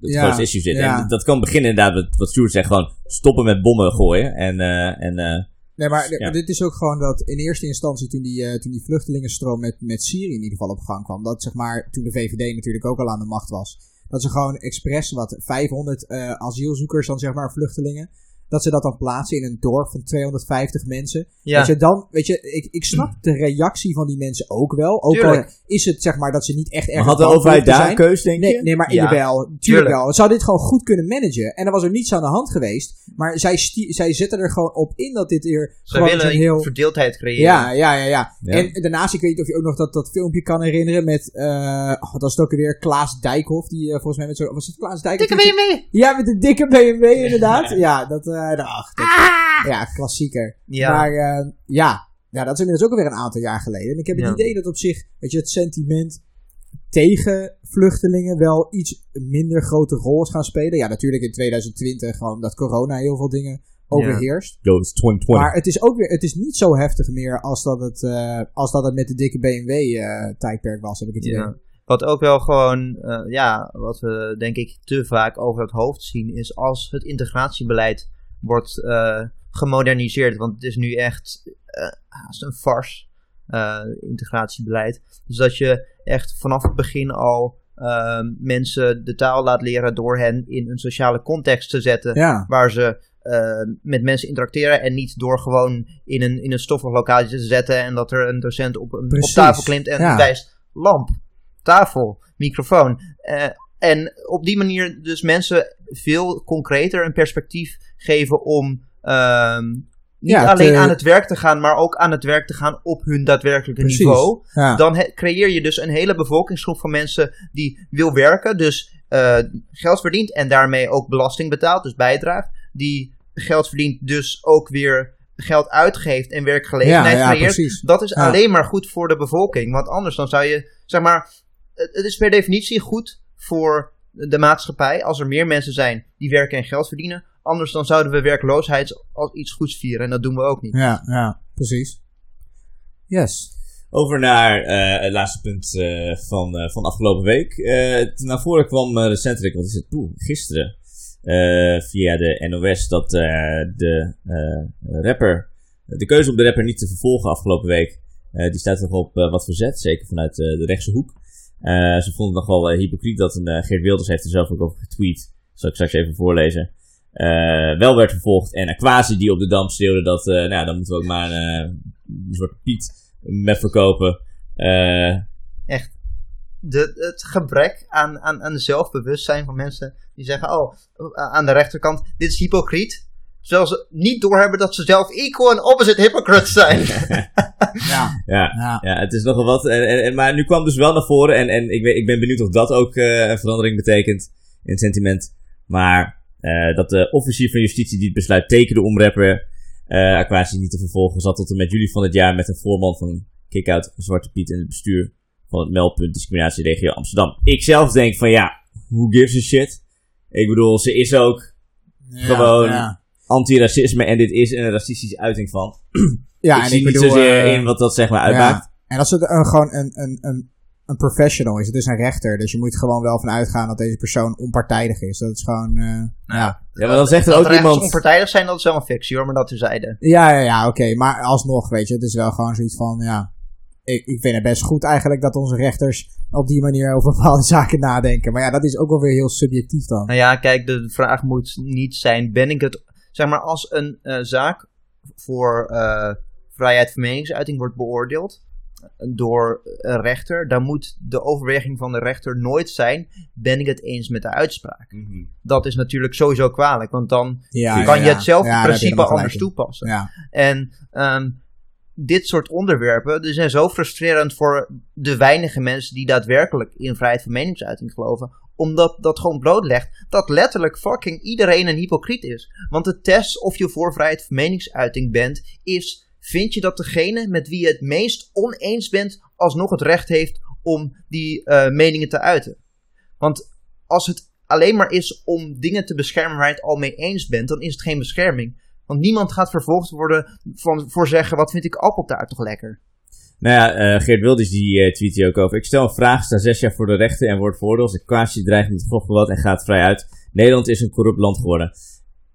het Ja, grootste issue zit. ja. En dat kan beginnen inderdaad met wat Stuart zegt. Gewoon stoppen met bommen gooien. En, eh, en eh, Nee, maar Ja. dit is ook gewoon dat in eerste instantie toen die, eh, toen die vluchtelingenstroom met, met Syrië in ieder geval op gang kwam, dat zeg maar, toen de VVD natuurlijk ook al aan de macht was, dat ze gewoon expres wat 500 eh, asielzoekers dan zeg maar vluchtelingen, dat ze dat dan plaatsen in een dorp van 250 mensen. ja. Dat je dan, weet je, ik, ik snap de reactie van die mensen ook wel. Ook al Tuurlijk. is het zeg maar dat ze niet echt erg maar had de overheid daar een keus, denk Nee, je? nee, maar Ja, jawel, tuurlijk, tuurlijk. wel. Ze hadden dit gewoon goed kunnen managen. En er was er niets aan de hand geweest. Maar zij, zij zetten er gewoon op in dat dit hier Ze willen zo'n heel... verdeeldheid creëren. Ja, ja, ja, ja, Ja. En daarnaast, ik weet niet of je ook nog dat, dat filmpje kan herinneren met, eh oh, dat is het ook weer Klaas Dijkhoff, die eh, volgens mij met zo, was het Klaas Dijkhoff? Dikke BMW! Ja, met de dikke BMW inderdaad. Ja, dat, eh ach, dat- ja, klassieker. Ja. Maar eh, ja. ja, dat is inmiddels ook alweer een aantal jaar geleden. En ik heb het Ja. idee dat op zich, weet je, het sentiment tegen vluchtelingen wel iets minder grote rol is gaan spelen. Ja, natuurlijk in 2020 gewoon dat corona heel veel dingen overheerst. Yo, is 2020. Maar het is ook weer, het is niet zo heftig meer als dat het, eh, als dat het met de dikke BMW eh, tijdperk was, heb ik het idee. Ja. Wat ook wel gewoon, eh, ja, wat we denk ik te vaak over het hoofd zien, is als het integratiebeleid wordt eh, gemoderniseerd. Want het is nu echt eh, haast een farce, eh, integratiebeleid. Dus dat je echt vanaf het begin al mensen de taal laat leren door hen in een sociale context te zetten. Ja, Waar ze met mensen interacteren en niet door gewoon in een, in een stoffig lokaaltje te zetten en dat er een docent op, een, op tafel klimt en ja. wijst lamp, tafel, microfoon. En op die manier dus mensen veel concreter een perspectief geven om ehm, niet Ja, alleen te- aan het werk te gaan, maar ook aan het werk te gaan op hun daadwerkelijke Precies. niveau. ja. Dan he- creëer je dus een hele bevolkingsgroep van mensen die wil werken, dus eh, geld verdient en daarmee ook belasting betaalt, dus bijdraagt. Die geld verdient, dus ook weer geld uitgeeft en werkgelegenheid Ja, creëert. Dat is alleen maar goed voor de bevolking, want anders dan zou je, zeg maar, het is per definitie goed voor de maatschappij als er meer mensen zijn die werken en geld verdienen. Anders dan zouden we werkloosheid als iets goeds vieren en dat doen we ook niet. Ja, ja, precies. Yes. Over naar eh, het laatste punt eh, van, eh, van afgelopen week. Eh, naar voren kwam eh, recentelijk, wat is het? Oeh, gisteren. eh, via de NOS dat eh, de eh, rapper. De keuze om de rapper niet te vervolgen afgelopen week. eh, die staat nog op wat verzet, zeker vanuit eh, de rechtse hoek. Eh, ze vonden het nog wel eh, hypocriet dat een eh, Geert Wilders heeft er zelf ook over getweet. Zal ik straks even voorlezen. Wel werd vervolgd. En Aquasi die op de dam schreeuwde dat, nou dan moeten we ook maar een soort Piet met verkopen. Eh, de, het gebrek aan, aan, aan zelfbewustzijn van mensen die zeggen: Oh, aan de rechterkant, dit is hypocriet. Terwijl ze niet doorhebben dat ze zelf equal en opposite hypocrites zijn. Ja, ja, ja. ja, het is nogal wat. En, en, en- maar nu kwam dus wel naar voren. En, en ik, ben, ik ben benieuwd of dat ook eh, een verandering betekent in het sentiment. Maar eh, dat de officier van justitie die het besluit tekende om rapper eh Aquasi niet te vervolgen, zat tot en met juli van het jaar met een voorman van Kick-Out Zwarte Piet in het bestuur van het meldpunt discriminatieregio Amsterdam. Ik zelf denk van ja, who gives a shit? Ik bedoel, ze is ook Gewoon- Ja, anti-racisme en dit is een racistische uiting van. ja ik en zie ik niet bedoel, zozeer eh, in wat dat zeg maar uitmaakt. Ja. En als het een, gewoon een, een, een, een professional is, het is een rechter. Dus je moet gewoon wel van uitgaan dat deze persoon onpartijdig is. Dat is gewoon, eh, ja. Ja, maar dan zegt er ook iemand... onpartijdig zijn, dat is wel een fictie hoor, maar dat terzijde. Ja, ja, ja, oké. Maar alsnog, weet je, het is wel gewoon zoiets van, ja. Ik, ik vind het best goed eigenlijk dat onze rechters op die manier over bepaalde zaken nadenken. Maar ja, dat is ook wel weer heel subjectief dan. Nou ja, kijk, de vraag moet niet zijn: ben ik het. Zeg maar, als een eh, zaak voor eh, vrijheid van meningsuiting wordt beoordeeld door een rechter, dan moet de overweging van de rechter nooit zijn: ben ik het eens met de uitspraak? Dat is natuurlijk sowieso kwalijk, want dan Ja, kan ja, je ja. hetzelfde Ja, principe anders toepassen. Ja, En ehm, dit soort onderwerpen die zijn zo frustrerend voor de weinige mensen die daadwerkelijk in vrijheid van meningsuiting geloven. Omdat dat gewoon blootlegt dat letterlijk fucking iedereen een hypocriet is. Want de test of je voor vrijheid van meningsuiting bent, is: vind je dat degene met wie je het meest oneens bent, alsnog het recht heeft om die uh, meningen te uiten? Want als het alleen maar is om dingen te beschermen waar je het al mee eens bent, dan is het geen bescherming. Want niemand gaat vervolgd worden van, voor zeggen: wat vind ik appeltaart toch lekker? Nou ja, uh, Geert Wilders die uh, tweet hier ook over. Ik stel een vraag, sta zes jaar voor de rechter en wordt veroordeeld. Ik quasi dreigt met geweld en gaat vrij uit. Nederland is een corrupt land geworden.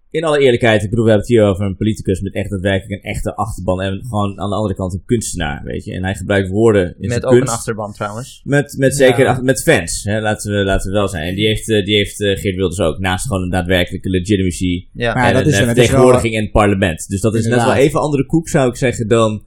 In alle eerlijkheid, ik bedoel, we hebben het hier over een politicus met echt daadwerkelijk een echte achterban. En gewoon aan de andere kant een kunstenaar, weet je. En hij gebruikt woorden in Met ook kunst. een achterban trouwens. Met, met zeker, ja. met fans, hè, laten, we, laten we wel zijn. En die heeft, uh, die heeft Geert Wilders ook, naast gewoon een daadwerkelijke legitimacy. Ja. En dat een, is een vertegenwoordiging in het parlement. Dus dat is net wel even andere koek, zou ik zeggen, dan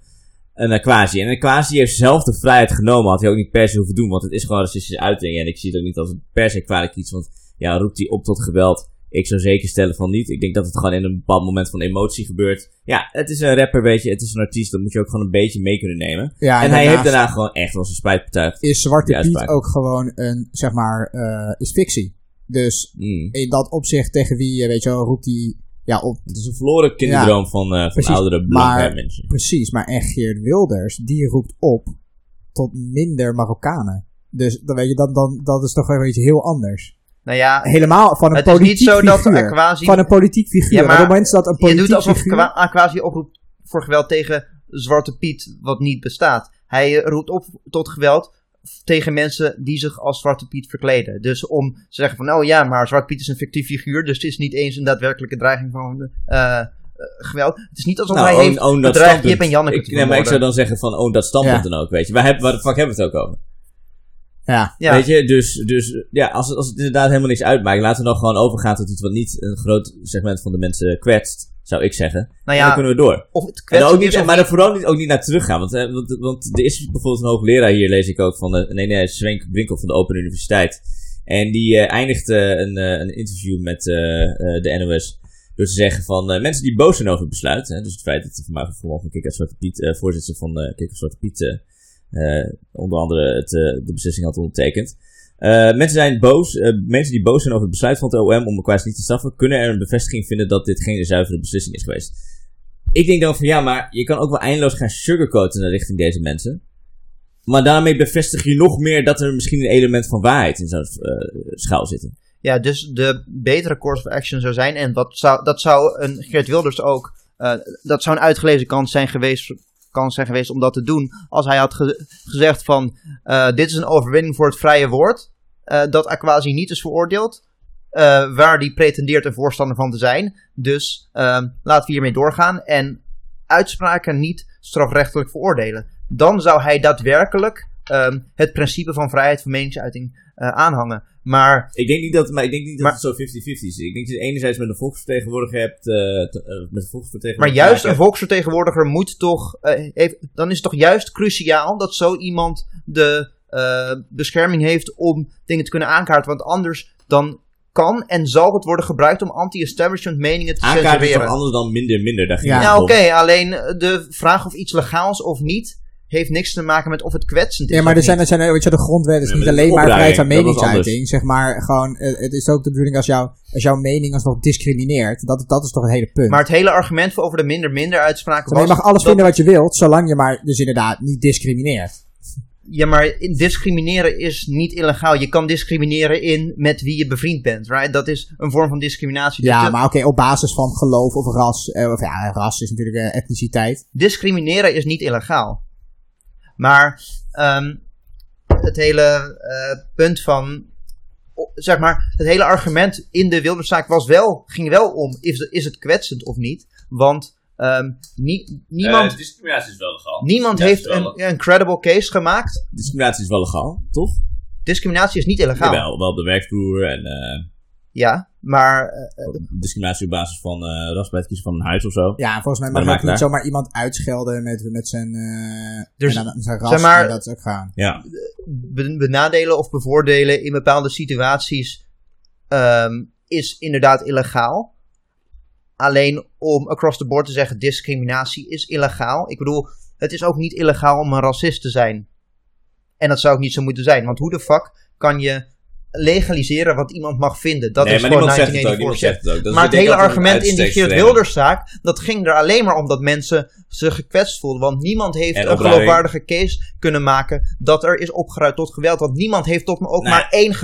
een Aquasi. En Aquasi heeft zelf de vrijheid genomen. Had hij ook niet per se hoeven doen, want het is gewoon racistische uiting. En ik zie het ook niet als een per se kwalijk iets. Want ja, roept hij op tot geweld. Ik zou zeker stellen van niet. Ik denk dat het gewoon in een bepaald moment van emotie gebeurt. Ja, het is een rapper, weet je. Het is een artiest. Dat moet je ook gewoon een beetje mee kunnen nemen. Ja, en, en hij heeft daarna gewoon echt wel zijn spijt betuigd. Is Zwarte Piet ook gewoon een, zeg maar, uh, is fictie. Dus mm. in dat opzicht tegen wie, weet je wel, roept hij ja, op, het is een verloren kinderdroom van, uh, van oudere blanke mensen. Precies, maar en Geert Wilders, die roept op tot minder Marokkanen. Dus dan weet je, dan, dan, dat is toch wel iets heel anders. Nou ja, helemaal van een het politiek is niet zo figuur. dat Aquasi... Van een politiek figuur. Ja, maar op het dat een politiek je doet alsof figuur... Aquasi oproept voor geweld tegen Zwarte Piet, wat niet bestaat. Hij roept op tot geweld tegen mensen die zich als Zwarte Piet verkleden. Dus om te zeggen van, oh ja, maar Zwarte Piet is een fictief figuur, dus het is niet eens een daadwerkelijke dreiging van uh, geweld. Het is niet alsof nou, hij own, heeft own bedreigd Jip en Janneke ik, nee, maar ik zou dan zeggen van, own dat standpunt ja. dan ook, weet je. Waar, heb, waar de fuck hebben we het ook over? Ja. ja. Weet je, dus, dus ja, als het, als het inderdaad helemaal niks uitmaakt, laten we dan gewoon overgaan tot iets wat niet een groot segment van de mensen kwetst zou ik zeggen. Nou ja, dan kunnen we door. Of het en ook niet, maar er vooral niet, ook niet naar teruggaan. Want, eh, want, want er is bijvoorbeeld een hoogleraar hier, lees ik ook, van de, nee, nee, Brinkel van de Open Universiteit. En die uh, eindigt uh, een, uh, een interview met de NOS door te zeggen van mensen die boos zijn over het besluit. Hè, dus het feit dat de vanmorgen Kikker Zwarte Piet, voorzitter van Kikker Zwarte Piet, onder andere het, de beslissing had ondertekend. Uh, mensen zijn boos. Uh, mensen die boos zijn over het besluit van het OM om Aquas niet te straffen, kunnen er een bevestiging vinden dat dit geen zuivere beslissing is geweest. Ik denk dan van ja, maar je kan ook wel eindeloos gaan sugarcoaten richting deze mensen. Maar daarmee bevestig je nog meer dat er misschien een element van waarheid in zo'n uh, schuil zit. Ja, dus de betere course of action zou zijn, en wat zou, dat zou een Geert Wilders ook, dat zou een uitgelezen kans zijn geweest kans zijn geweest om dat te doen. Als hij had ge gezegd van uh, dit is een overwinning voor het vrije woord. Uh, dat Aquasi niet is veroordeeld. Uh, waar die pretendeert een voorstander van te zijn. Dus laten we hiermee doorgaan. En uitspraken niet strafrechtelijk veroordelen. Dan zou hij daadwerkelijk um, het principe van vrijheid van meningsuiting aanhangen. Maar, ik denk niet dat, maar ik denk niet dat het zo 50-50 is. Ik denk dat je enerzijds met een volksvertegenwoordiger hebt. Uh, te, met een volksvertegenwoordiger maar juist een volksvertegenwoordiger moet toch. Uh, heeft, dan is het toch juist cruciaal dat zo iemand de bescherming heeft om dingen te kunnen aankaarten. Want anders dan kan en zal het worden gebruikt om anti-establishment meningen te censureren. Aankaarten is anders dan minder minder. Daar ja, ja oké. Okay, alleen de vraag of iets legaal is of niet heeft niks te maken met of het kwetsend is. Ja, maar er zijn, er zijn, weet je, de grondwet is niet alleen maar vrijheid van meningsuiting. Zeg maar gewoon, eh, het is ook de bedoeling als, jou, als jouw mening alsnog discrimineert. Dat, dat is toch het hele punt. Maar het hele argument voor over de minder-minder uitspraken was... Je mag alles vinden wat je wilt, zolang je maar dus inderdaad niet discrimineert. Ja, maar discrimineren is niet illegaal. Je kan discrimineren in met wie je bevriend bent, right? Dat is een vorm van discriminatie. Ja, maar oké, op basis van geloof of ras. Eh, of ja, ras is natuurlijk uh, etniciteit. Discrimineren is niet illegaal. Maar um, het hele uh, punt van, zeg maar, het hele argument in de Wilderszaak was wel, ging wel om, is, is het kwetsend of niet? Want um, nie, niemand... Uh, discriminatie is wel legaal. Niemand heeft een, een credible case gemaakt. Discriminatie is wel legaal, toch? Discriminatie is niet illegaal. Jawel, wel op de werkvloer en... Uh, ja, maar... Uh, discriminatie op basis van uh, ras bij het kiezen van een huis of zo. Ja, volgens mij mag je niet zomaar iemand uitschelden met, met zijn, uh, dus, en zijn ras. Zeg maar, dat is ook gaan. Ja. Benadelen of bevoordelen in bepaalde situaties um, is inderdaad illegaal. Alleen om across the board te zeggen discriminatie is illegaal. Ik bedoel, het is ook niet illegaal om een racist te zijn. En dat zou ook niet zo moeten zijn. Want hoe de fuck kan je legaliseren wat iemand mag vinden. Dat nee, is maar gewoon niemand zegt het ook. Niemand 1984 zegt het ook. Dus maar het hele argument in die Geert Wilderszaak, dat ging er alleen maar om dat mensen zich gekwetst voelden. Want niemand heeft En een opruiming. geloofwaardige case kunnen maken dat er is opgeruid tot geweld. Want niemand heeft tot ook maar één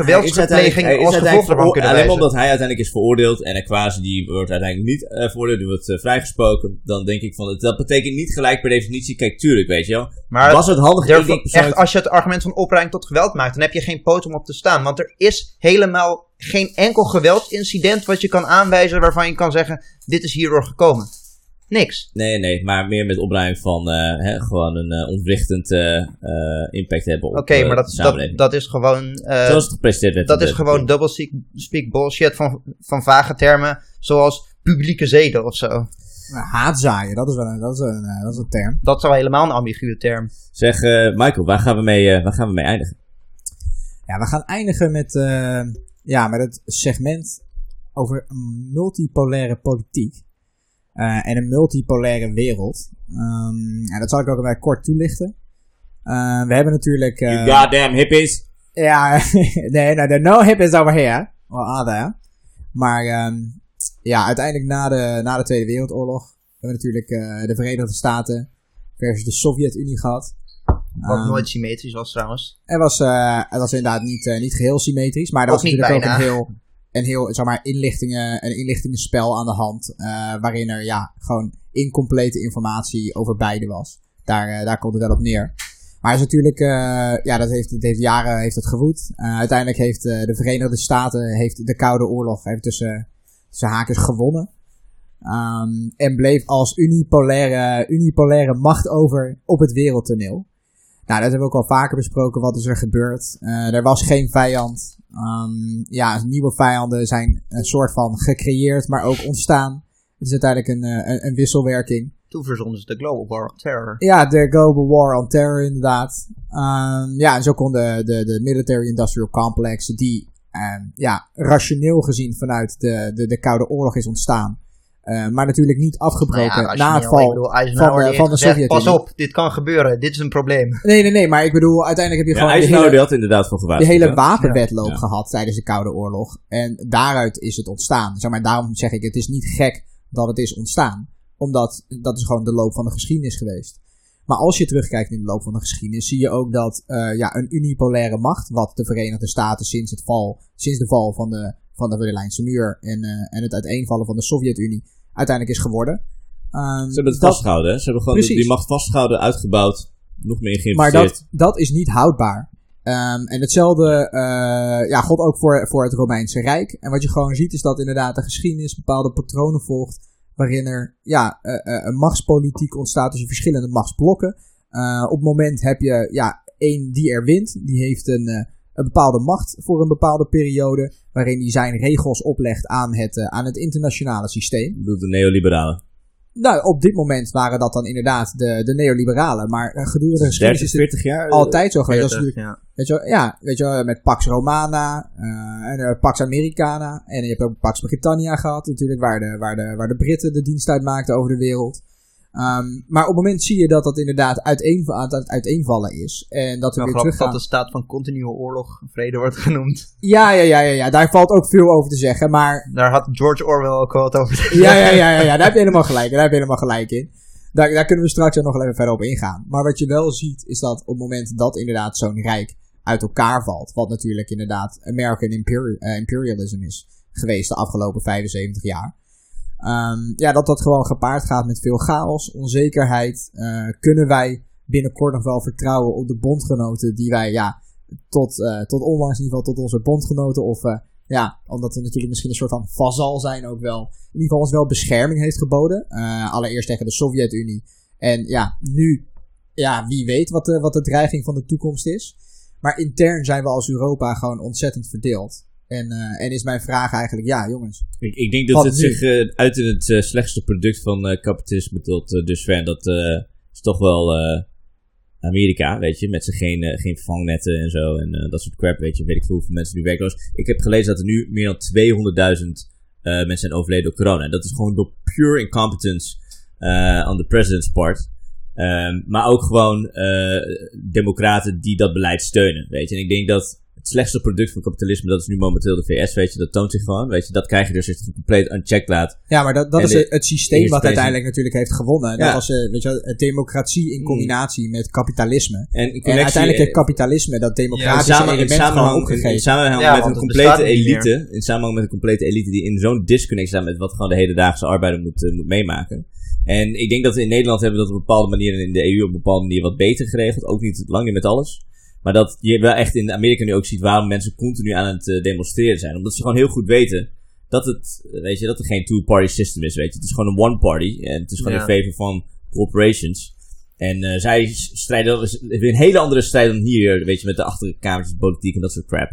is als gevolg daarvan kunnen Alleen omdat hij uiteindelijk is veroordeeld en Aquasi die wordt uiteindelijk niet eh veroordeeld, die wordt eh, vrijgesproken, dan denk ik van, dat- betekent niet gelijk per definitie, kijk tuurlijk, weet je wel. Maar was het handig? echt, als je het argument van opruiming tot geweld maakt, dan heb je geen poot om op te staan. Want er is helemaal geen enkel geweldincident wat je kan aanwijzen waarvan je kan zeggen, dit is hierdoor gekomen. Niks. Nee, nee, maar meer met opruiming van eh, hè, gewoon een eh, ontwrichtend eh, eh, impact hebben op Oké, maar de dat, samenleving. dat, dat is gewoon... eh, Zoals het gepresenteerd werd. Dat is de- gewoon double speak, speak bullshit van, van vage termen, zoals publieke zeden of zo. Nou, haatzaaien, dat is wel een, dat is een, dat is een term. Dat zou helemaal een ambiguë term. Zeg, eh, Michael, waar gaan we mee, eh, waar gaan we mee eindigen? Ja, we gaan eindigen met, eh, ja, met het segment over multipolaire politiek. Eh, en een multipolaire wereld. Ehm, en dat zal ik ook even kort toelichten. Eh, we hebben natuurlijk... eh, you goddamn hippies. Ja, nee, no, there are no hippies over here. Well, are there? Maar ehm, ja, uiteindelijk na de, na de Tweede Wereldoorlog hebben we natuurlijk eh, de Verenigde Staten versus de Sovjet-Unie gehad. Wat Ehm, nooit symmetrisch was trouwens. het was, eh, het was inderdaad niet, niet geheel symmetrisch, maar Ook was niet natuurlijk ook een heel, een heel zeg maar, inlichtingen, een inlichtingenspel aan de hand, eh, waarin er ja, gewoon incomplete informatie over beide was. Daar, eh, daar komt het wel op neer. Maar is natuurlijk, eh, ja, dat heeft, het heeft jaren heeft het gewoed. Uiteindelijk heeft de Verenigde Staten heeft de Koude Oorlog even tussen, tussen haakjes gewonnen. Ehm, en bleef als unipolaire, unipolaire macht over op het wereldtoneel. Nou, dat hebben we ook al vaker besproken. Wat is er gebeurd? Eh, er was geen vijand. Ehm, ja, nieuwe vijanden zijn een soort van gecreëerd, maar ook ontstaan. Het is uiteindelijk een, eh, een, een wisselwerking. Toen verzonden ze de Global War on Terror. Ja, de Global War on Terror inderdaad. Ehm, ja, en zo kon de, de, de Military Industrial Complex, die ehm, ja, rationeel gezien vanuit de, de, de Koude Oorlog is ontstaan. Eh, maar natuurlijk niet afgebroken Nou ja, na het rationeel, ik val bedoel, Eisenhower van de- van gezegd, Pas op, dit kan gebeuren. Dit is een probleem. Nee, nee, nee, maar ik bedoel, uiteindelijk heb je Ja, gewoon de Eisenhower hele, had inderdaad voor de hele wapenwetloop Ja. gehad tijdens de Koude Oorlog. En daaruit is het ontstaan. Zeg maar, daarom zeg ik, het is niet gek dat het is ontstaan. Omdat dat is gewoon de loop van de geschiedenis geweest. Maar als je terugkijkt in de loop van de geschiedenis, zie je ook dat eh, ja, een unipolaire macht, wat de Verenigde Staten sinds, het val, sinds de val van de, van de Berlijnse muur en, eh, en het uiteenvallen van de Sovjet-Unie, uiteindelijk is geworden. Ehm, Ze hebben het dat- vastgehouden, hè? Ze hebben gewoon die macht vastgehouden, uitgebouwd, nog meer Maar geïnvesteerd. dat, dat is niet houdbaar. Ehm, en hetzelfde eh ja, God ook voor, voor het Romeinse Rijk. En wat je gewoon ziet is dat inderdaad de geschiedenis bepaalde patronen volgt. Waarin er ja, eh, eh, een machtspolitiek ontstaat tussen verschillende machtsblokken. Op het moment heb je ja, één die er wint. Die heeft een, een bepaalde macht voor een bepaalde periode. Waarin hij zijn regels oplegt aan het, eh, aan het internationale systeem. Ik bedoel, de neoliberalen. Nou, op dit moment waren dat dan inderdaad de, de neoliberalen. Maar eh, gedurende de 30, geschiedenis is dit 40 jaar? altijd zo geweest. Dat is 40, natuurlijk ja. Weet je wel, ja, weet je wel, met Pax Romana eh, en eh, Pax Americana. En je hebt ook Pax Britannia gehad, natuurlijk, waar de, waar de, waar de Britten de dienst uitmaakten over de wereld. Ehm, maar op het moment zie je dat dat inderdaad uiteen, aan het uiteenvallen is. En dat we Wel weer grappig dat de staat van continue oorlog vrede wordt genoemd. Ja, ja, ja, ja, ja, daar valt ook veel over te zeggen. Maar Daar had George Orwell ook wel wat over te ja, ja, ja, ja, ja, daar heb je helemaal gelijk. Daar heb je helemaal gelijk in. Daar, daar kunnen we straks ook nog even verder op ingaan. Maar wat je wel ziet, is dat op het moment dat inderdaad zo'n rijk uit elkaar valt, wat natuurlijk inderdaad American eh, imperialism is geweest de afgelopen 75 jaar. Ehm, ja, dat dat gewoon gepaard gaat met veel chaos, onzekerheid. eh, kunnen wij binnenkort nog wel vertrouwen op de bondgenoten die wij, ja, tot, eh, tot onlangs in ieder geval tot onze bondgenoten of eh, ja, omdat we natuurlijk misschien een soort van vazal zijn ook wel. In ieder geval ons wel bescherming heeft geboden. Allereerst tegen de Sovjet-Unie. En ja, nu, ja, wie weet wat de, wat de dreiging van de toekomst is. Maar intern zijn we als Europa gewoon ontzettend verdeeld. En, eh, en is mijn vraag eigenlijk, ja jongens. Ik, ik denk dat het nu? zich eh, uit in het eh, slechtste product van kapitalisme tot dusver. En dat is toch wel Amerika, weet je. Met zijn geen, geen vangnetten en zo. En dat soort crap, weet je. Weet ik veel hoeveel mensen nu werkloos. Ik heb gelezen dat er nu meer dan 200.000 eh, mensen zijn overleden door corona. En dat is gewoon door pure incompetence on the president's part. Ehm, maar ook gewoon democraten die dat beleid steunen, weet je. En ik denk dat het slechtste product van kapitalisme, dat is nu momenteel de VS, weet je, dat toont zich gewoon, weet je, dat krijg je dus als je het compleet unchecked laat. Ja, maar dat, dat En is de- het systeem wat uiteindelijk natuurlijk heeft gewonnen. Dat Ja. was eh, weet je, democratie in Mm. combinatie met kapitalisme. En, uiteindelijk heeft kapitalisme dat democratische samen- in element gewoon opgegeven. in samenhang Ja, met een complete elite, in samenhang met een complete elite die in zo'n disconnect staat met wat gewoon de hedendaagse arbeider moet, eh, moet meemaken. En ik denk dat we in Nederland hebben dat op bepaalde manieren en in de EU op een bepaalde manier wat beter geregeld. Ook niet lang niet met alles. Maar dat je wel echt in Amerika nu ook ziet waarom mensen continu aan het eh, demonstreren zijn. Omdat ze gewoon heel goed weten dat het, eh, weet je, dat er geen two-party system is, weet je. Het is gewoon een one-party. En het is gewoon Ja. in favor van corporations. En eh, zij strijden, dat is een hele andere strijd dan hier, weet je, met de achterkamertjes, politiek en dat soort crap.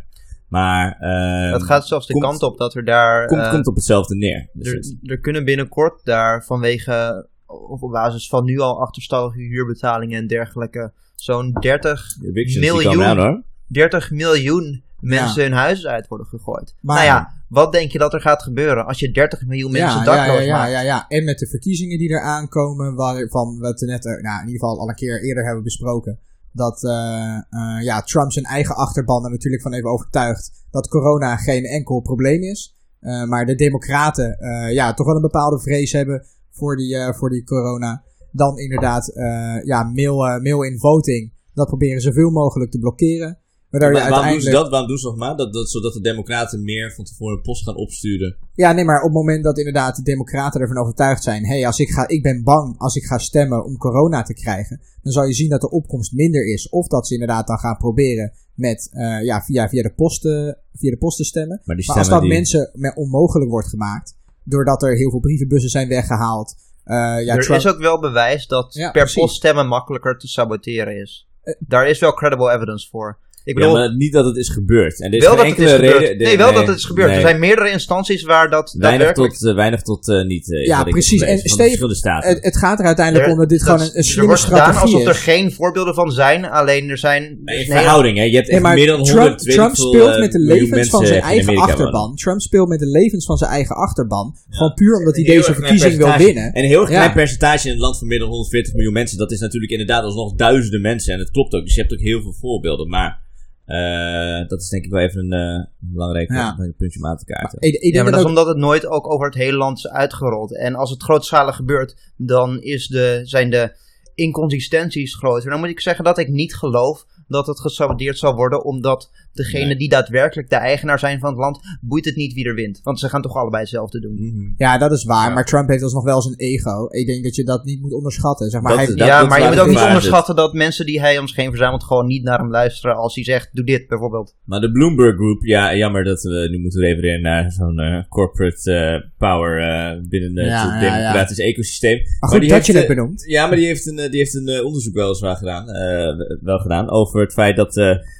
Maar, eh Het gaat zelfs de komt- kant op dat er daar... komt, komt op hetzelfde neer. Dus er, het- er kunnen binnenkort daar vanwege, of op basis van nu al achterstallige huurbetalingen en dergelijke, zo'n 30, de evictions die miljoen- komen aan, hoor. 30 miljoen mensen hun huis uit worden gegooid. Maar- nou ja, wat denk je dat er gaat gebeuren als je 30 miljoen mensen ja, ja, dakloos ja, ja, maakt? ja, ja. En met de verkiezingen die er aankomen, waarvan we het net nou, in ieder geval al een keer eerder hebben besproken. Dat eh, eh, ja, Trump zijn eigen achterban er natuurlijk van even overtuigd dat corona geen enkel probleem is. Eh, maar de democraten eh, ja, toch wel een bepaalde vrees hebben voor die, eh, voor die corona. Dan inderdaad eh, ja, mail, eh, mail-in voting. Dat proberen zoveel mogelijk te blokkeren. Waardoor je Maar waarom doen ze dat? Waarom doen ze nog maar? Dat, dat, zodat de democraten meer van tevoren post gaan opsturen. Ja, nee, maar op het moment dat inderdaad de democraten ervan overtuigd zijn... hé, hey, als ik, ga, ik ben bang als ik ga stemmen om corona te krijgen... dan zal je zien dat de opkomst minder is. Of dat ze inderdaad dan gaan proberen met, eh, ja, via, via, de post, eh, via de post te stemmen. Maar die Maar als stemmen dat die... mensen me- onmogelijk wordt gemaakt... doordat er heel veel brievenbussen zijn weggehaald... eh, ja, er Trump- is ook wel bewijs dat Ja, per precies. post stemmen makkelijker te saboteren is. Eh. Daar is wel credible evidence voor. Ik Ja, bedoel, maar niet dat het is gebeurd. En er is wel geen dat het is gebeurd. reden... nee, wel dat het is gebeurd. nee. Er zijn meerdere instanties waar dat Weinig tot, eh, weinig tot eh, niet. eh, Ja, precies. En Steve, het, het gaat er uiteindelijk Er- om dat dit dat- gewoon een, een er slimme wordt gedaan strategie alsof er geen voorbeelden van zijn, alleen er zijn... Nee, in verhouding, hè. Je hebt Nee, echt maar meer dan Trump, 100 weet Trump speelt met de levens van zijn eigen Amerika achterban. wonen. Trump speelt met de levens van zijn eigen achterban. Gewoon puur omdat hij deze verkiezing wil winnen. En een heel klein percentage in een land van meer dan 140 miljoen mensen. Dat is natuurlijk inderdaad alsnog duizenden mensen. En het klopt ook. Dus je hebt ook heel veel voorbeelden. Maar eh, dat is denk ik wel even een eh, belangrijk Ja. puntje om aan te kaarten. Ik, ik Ja, maar dat dat is omdat het nooit ook over het hele land is uitgerold. En als het grootschalig gebeurt, dan is de, zijn de inconsistenties groter. Dan moet ik zeggen dat ik niet geloof dat het gesaboteerd zal worden, omdat degene Nee. die daadwerkelijk de eigenaar zijn van het land, boeit het niet wie er wint. Want ze gaan toch allebei hetzelfde doen. Mhm. ja, dat is waar. Ja. Maar Trump heeft alsnog wel zijn ego. Ik denk dat je dat niet moet onderschatten. Zeg maar, Dat hij, dat- ja, dat maar je moet het ook niet onderschatten dat mensen die hij om zich heen verzamelt gewoon niet naar hem luisteren als hij zegt, doe dit bijvoorbeeld. Maar de Bloomberg Group, ja, jammer dat we nu moeten refereren naar zo'n eh, corporate eh, power eh, binnen het Ja, democratische ecosysteem. maar goed die dat je heeft, het eh, benoemt. Ja, maar die heeft een, die heeft een onderzoek weliswaar gedaan, eh, wel gedaan over het feit dat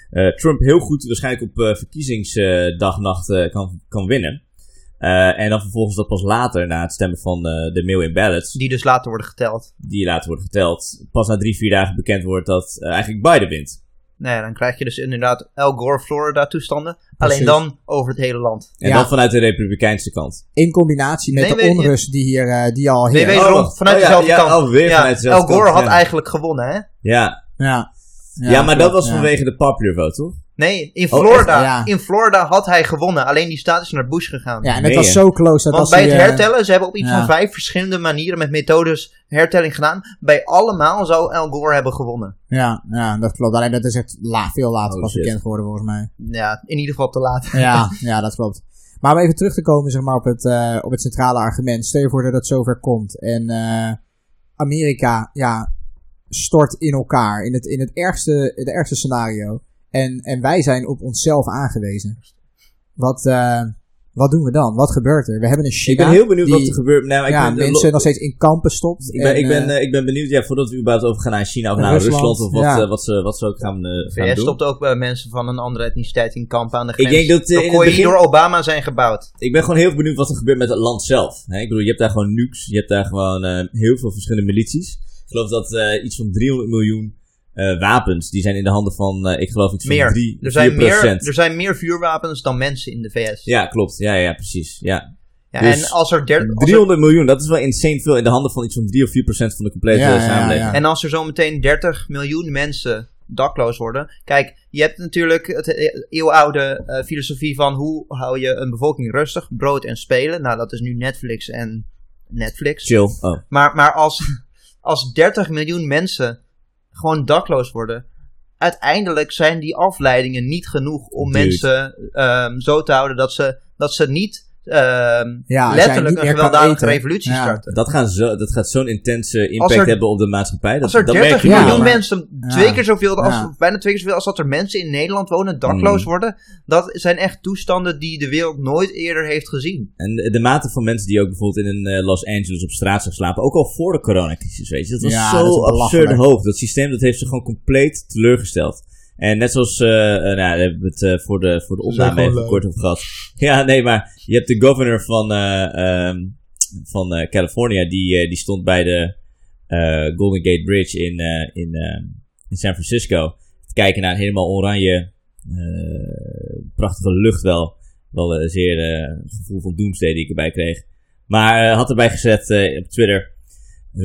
eh, eh, Trump heel goed waarschijnlijk op eh, verkiezingsdagnacht eh, kan, kan winnen. Eh, en dan vervolgens dat pas later, na het stemmen van eh, de mail-in ballots, Die dus later worden geteld. die later worden geteld, pas na drie, vier dagen bekend wordt dat eigenlijk Biden wint. Nee, dan krijg je dus inderdaad Al Gore, Florida toestanden. Alleen dan over het hele land. En Ja. dan vanuit de republikeinse kant. In combinatie met Nee, de je- onrust die hier eh, die al Nee, heerst. je waarom? wacht. Vanuit Oh, ja, dezelfde ja, kant. oh, weer Ja, vanuit dezelfde Al Gore kant, had ja. eigenlijk gewonnen, hè? Ja, Ja. Ja, maar dat was ja. vanwege de popular vote, toch? Nee, in Oh, Florida, echt? Ja. in Florida had hij gewonnen. Alleen die staat is naar Bush gegaan. Ja, en het was zo close dat Want als bij het eh, hertellen, ze hebben op iets ja. van vijf verschillende manieren met methodes hertelling gedaan. Bij allemaal zou Al Gore hebben gewonnen. Ja, ja, dat klopt. Alleen dat is echt la, veel later Oh, pas shit. bekend geworden volgens mij. Ja, in ieder geval te laat. Ja, ja, dat klopt. Maar om even terug te komen zeg maar, op, het, eh, op het centrale argument. Stel je voor dat het zover komt en eh, Amerika ja, stort in elkaar in het, in het ergste, het ergste scenario. En, en wij zijn op onszelf aangewezen. Wat, eh, wat doen we dan? Wat gebeurt er? We hebben een Ik ben heel benieuwd die wat er gebeurt. Nou, ik ja, ben, mensen nog steeds in kampen stopt. Ik ben, en, ik, ben, eh, eh, ik ben benieuwd, ja, voordat we überhaupt overgaan naar China of naar Rusland, Rusland, of wat, ja. wat, ze, wat ze ook gaan, eh, De gaan VS doen. stopt ook bij mensen van een andere etniciteit in kampen aan de Ik grens. denk dat, in het begin- door Obama zijn gebouwd. Ik ben gewoon heel benieuwd wat er gebeurt met het land zelf. Hè? Ik bedoel, je hebt daar gewoon nukes, je hebt daar gewoon eh, heel veel verschillende milities. Ik geloof dat eh, iets van 300 miljoen eh, wapens, die zijn in de handen van, eh, ik geloof iets van Meer. 3, Er zijn 4%. meer, er zijn meer vuurwapens dan mensen in de VS. Ja, klopt. Ja, ja, precies. Ja. Ja, Dus en als er, der, als er 300 miljoen, dat is wel insane veel in de handen van iets van 3 of 4 procent van de complete Ja, ja, samenleving. ja. En als er zometeen 30 miljoen mensen dakloos worden. Kijk, je hebt natuurlijk het eeuwenoude eh, filosofie van hoe hou je een bevolking rustig, brood en spelen. Nou, dat is nu Netflix en Netflix. Chill. Oh. Maar, maar als, als 30 miljoen mensen gewoon dakloos worden, uiteindelijk zijn die afleidingen niet genoeg om Dude. mensen ehm, zo te houden dat ze, dat ze niet Ja, als jij letterlijk een gewelddadige revolutie Ja. starten. Dat, gaan zo, dat gaat zo'n intense impact er- hebben op de maatschappij. Dat, Als er dat 30 merk je Ja, nu miljoen al. maar- mensen, Ja. twee keer zoveel, als, Ja. bijna twee keer zoveel als dat er mensen in Nederland wonen, dakloos Mm. worden, dat zijn echt toestanden die de wereld nooit eerder heeft gezien. En de, de mate van mensen die ook bijvoorbeeld in een, eh, Los Angeles op straat zou slapen, ook al voor de coronacrisis, weet je. Dat was Ja, zo dat absurd belachelijk. hoog. Dat systeem dat heeft ze gewoon compleet teleurgesteld. En net zoals, eh, nou, daar hebben we het eh, voor de, voor de opname even kort over gehad. Ja, nee, maar je hebt de governor van, eh, ehm, van California, die, die stond bij de Golden Gate Bridge in, in, eh, in San Francisco. Te kijken naar een helemaal oranje, prachtige lucht wel. Wel een zeer gevoel van doomsday die ik erbij kreeg. Maar had erbij gezet op Twitter: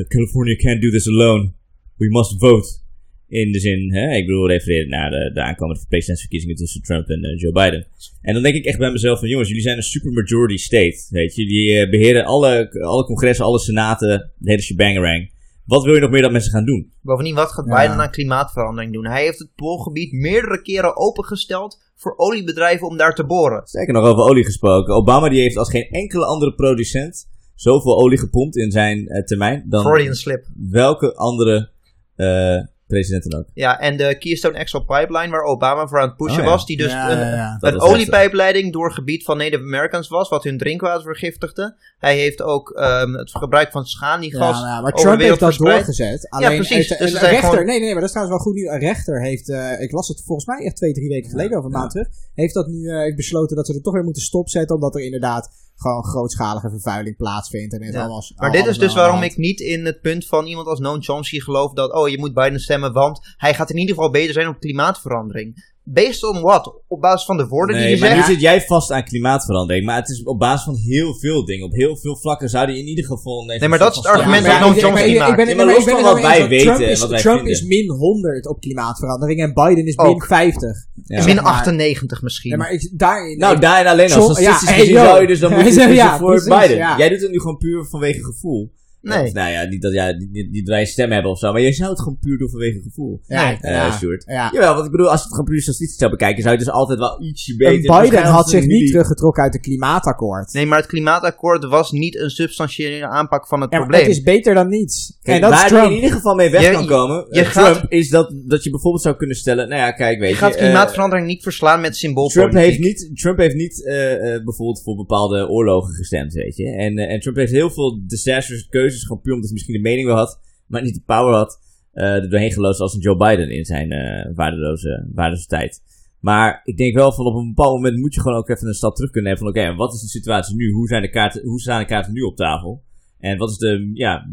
California can't do this alone. We must vote. In de zin, hè, ik bedoel, refereren naar de, de aankomende presidentsverkiezingen tussen Trump en eh, Joe Biden. En dan denk ik echt bij mezelf van, jongens, jullie zijn een supermajority state, weet je. Die eh, beheren alle, alle congressen, alle senaten, de hele shebangerang. Wat wil je nog meer dat mensen gaan doen? Bovendien, wat gaat Ja. Biden aan klimaatverandering doen? Hij heeft het poolgebied meerdere keren opengesteld voor oliebedrijven om daar te boren. Sterker nog, over olie gesproken. Obama die heeft als geen enkele andere producent zoveel olie gepompt in zijn eh, termijn dan Freudian slip. welke andere eh, president dan ook. Ja, en de Keystone XL pipeline waar Obama voor aan het pushen Oh ja. was, die dus Ja, een, ja, ja. Oliepijpleiding door het gebied van Native Americans was, wat hun drinkwater vergiftigde. Hij heeft ook ehm, het gebruik van schaliegas Ja, nou, maar over Trump de heeft wereld dat verspreid. doorgezet. Alleen precies. het- Dus een rechter, gewoon- nee, nee, maar dat is trouwens wel goed nieuws. Een rechter heeft, eh, ik las het volgens mij echt twee, drie weken geleden, over een maand terug, heeft dat nu eh, heeft besloten dat ze er toch weer moeten stopzetten, omdat er inderdaad gewoon grootschalige vervuiling plaatsvindt. En Ja. allemaal, Maar dit is dus waarom hand. ik niet in het punt van iemand als Noam Chomsky geloof dat, oh, je moet Biden stemmen, want hij gaat in ieder geval beter zijn op klimaatverandering. Based on what? Op basis van de woorden Nee, die je maar zegt? nu zit jij vast aan klimaatverandering. Maar het is op basis van heel veel dingen. Op heel veel vlakken zou die in ieder geval... Nee, maar dat is het argument Ja, dat Noam ik- Chomsky ik- ik maakt. ben- Ja, maar los van wat wij weten Trump en is, wat wij Trump vinden. is min 100 op klimaatverandering en Biden is min Ook. 50. Ja. Min zeg maar. 98 misschien. Nee, maar ik, daar, Nou, daarin alleen al. Som- Statistisch ja, hey, gezien zou je dus dan moeten Ja, voor Biden. ja. Jij doet het nu gewoon puur vanwege gevoel. Nee. Nou ja, niet dat ja, niet, niet, dat wij een stem hebben of zo. Maar je zou het gewoon puur doen vanwege gevoel. ja, Nee. Eh ja, Stuart. ja. Jawel, want ik bedoel, als je het gewoon puur statistisch zou bekijken, zou je dus altijd wel ietsje En beter... Biden waarschijnlijk had zich niet teruggetrokken uit het klimaatakkoord. Nee, maar het klimaatakkoord was niet een substantiële aanpak van het Ja, probleem. het is beter dan niets. Kijk, en dat waar is je Trump. in ieder geval mee weg Je- kan komen, je eh, gaat- Trump, is dat, dat je bijvoorbeeld zou kunnen stellen, nou ja, kijk, weet je gaat eh, klimaatverandering niet verslaan met Trump symboolpolitiek. heeft niet, Trump heeft niet eh, eh, bijvoorbeeld voor bepaalde oorlogen gestemd, weet je. En, en Trump heeft heel veel disastrous keuzes, gewoon puur omdat hij misschien de mening wel had, maar niet de power had, eh er doorheen geloosd als een Joe Biden in zijn eh waardeloze, waardeloze tijd. Maar ik denk wel van op een bepaald moment moet je gewoon ook even een stap terug kunnen nemen van oké, wat is de situatie nu? Hoe, zijn de kaarten, hoe staan de kaarten nu op tafel? En wat is de ja,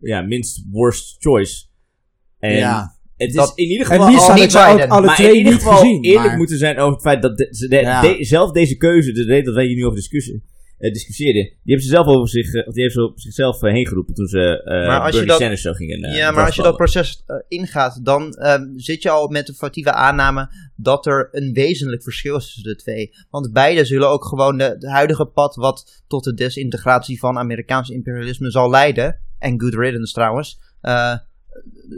ja, minst worst choice? En Ja. het is Dat- in ieder En geval al- niet Biden. alle maar twee in ieder niet geval gezien. eerlijk maar- moeten zijn over het feit dat de, ze de- Ja. de- zelf deze keuze, de reden dat wij hier nu over discussie, discussiëren, die hebben ze zelf over zich, eh, die hebben ze op zichzelf eh, heen geroepen toen ze je Bernie dat- Sanders zo gingen ja, maar als je dat proces ingaat, dan ehm, zit je al met de foutieve aanname dat er een wezenlijk verschil is tussen de twee. Want beide zullen ook gewoon de, de huidige pad wat tot de desintegratie van Amerikaans imperialisme zal leiden, en good riddance trouwens,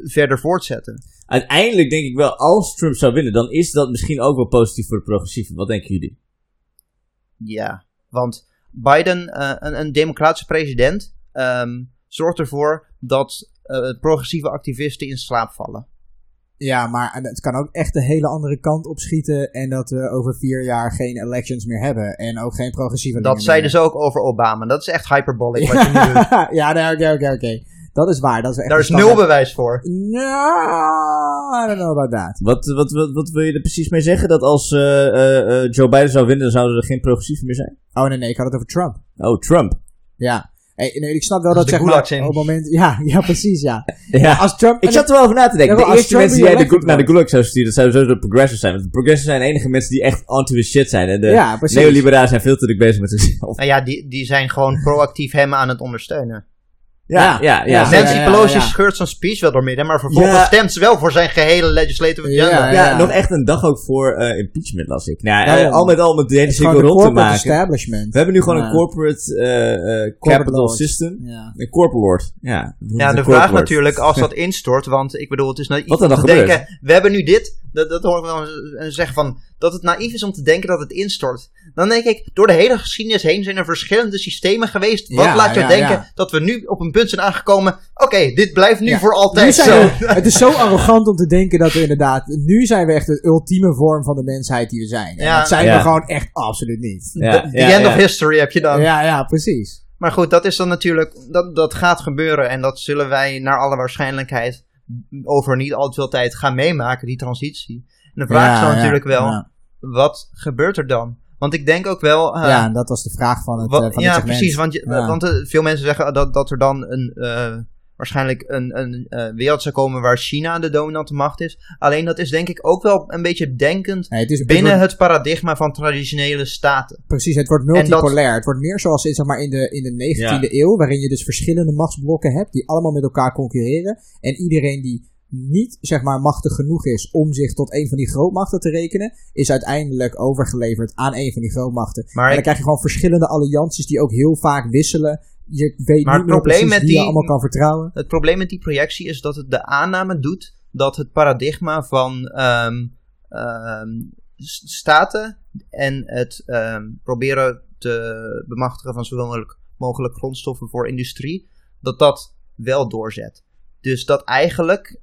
verder voortzetten. Uiteindelijk denk ik wel, als Trump zou winnen, dan is dat misschien ook wel positief voor de progressieven. Wat denken jullie? Ja, want Biden, eh, een, een democratische president, ehm, zorgt ervoor dat eh, progressieve activisten in slaap vallen. Ja, maar het kan ook echt de hele andere kant opschieten. En dat we over vier jaar geen elections meer hebben. En ook geen progressieve Dat zeiden ze ook over Obama. Dat is echt hyperbolic wat je nu doet. Ja, oké, oké, oké. Dat is waar. Dat is echt Daar is nul bewijs voor. No, I don't know about that. Wat, wat, wat, wat wil je er precies mee zeggen? Dat als eh, eh, eh, Joe Biden zou winnen, dan zouden er geen progressieven meer zijn? Oh nee, nee, ik had het over Trump. Oh, Trump. Ja. Hey, nee, ik snap wel Dat de zeg maar, op het moment... Ja, ja, precies, ja. Ja. Als Trump... Ik zat er wel over na te denken. Ja, de als eerste Trump mensen die jij de naar de gulag zou sturen, dat zouden sowieso de progressives zijn. Want de progressives zijn de enige mensen die echt onto the shit zijn. En de ja, neoliberalen zijn veel te druk bezig met zichzelf. Nou ja, die, die zijn gewoon proactief hem aan het ondersteunen. Ja, ja, ja. Ja, Nancy ja, Pelosi ja. scheurt zijn speech wel door midden, maar vervolgens Ja. stemt ze wel voor zijn gehele legislative Ja, agenda. Ja, nog echt een dag ook voor eh, impeachment las ik. Nou, Ja, eh, al met al met de hele cirkel rond te maken. establishment. We hebben nu gewoon Ja. een corporate eh, eh, Corporate capital lord. system. Ja. Een corporate lord. Ja, Ja, de vraag natuurlijk als dat instort, want ik bedoel, het is er om dan te gebeurt. denken, we hebben nu dit, dat, dat hoor ik wel eens zeggen van, dat het naïef is om te denken dat het instort. Dan denk ik, door de hele geschiedenis heen zijn er verschillende systemen geweest. Wat Ja, laat je ja, denken ja. dat we nu op een punt zijn aangekomen, oké, dit blijft nu Ja. voor altijd zo. we- het is zo arrogant om te denken dat we inderdaad... Nu zijn we echt de ultieme vorm van de mensheid die we zijn. En dat zijn Ja. we gewoon echt absoluut niet. Ja, The ja, end ja. of history heb je dan. Ja, ja, precies. Maar goed, dat is dan natuurlijk, dat, dat gaat gebeuren en dat zullen wij naar alle waarschijnlijkheid over niet al te veel tijd gaan meemaken, die transitie. En de vraag is dan natuurlijk wel, wat gebeurt er dan? Want ik denk ook wel, eh, Ja, en dat was de vraag van het, Wat- eh, van ja, het precies. Want, je, Ja. want eh, veel mensen zeggen dat, dat er dan een, waarschijnlijk een, een eh, wereld zou komen waar China de dominante macht is. Alleen dat is denk ik ook wel een beetje denkend Nee, het is, het binnen wordt- het paradigma van traditionele staten. Precies, het wordt dat- multipolair. Het wordt meer zoals in, zeg maar, in, de, in de 19e eeuw, waarin je dus verschillende machtsblokken hebt die allemaal met elkaar concurreren. En iedereen die niet zeg maar, machtig genoeg is om zich tot een van die grootmachten te rekenen, is uiteindelijk overgeleverd aan een van die grootmachten. Maar en dan krijg je gewoon verschillende allianties die ook heel vaak wisselen. Je weet Maar niet het meer precies met wie die- je allemaal kan vertrouwen. Het probleem met die projectie is dat het de aanname doet dat het paradigma van ehm, ehm, staten en het ehm, proberen te bemachtigen van zoveel mogelijk, mogelijk grondstoffen voor industrie, dat dat wel doorzet. Dus dat eigenlijk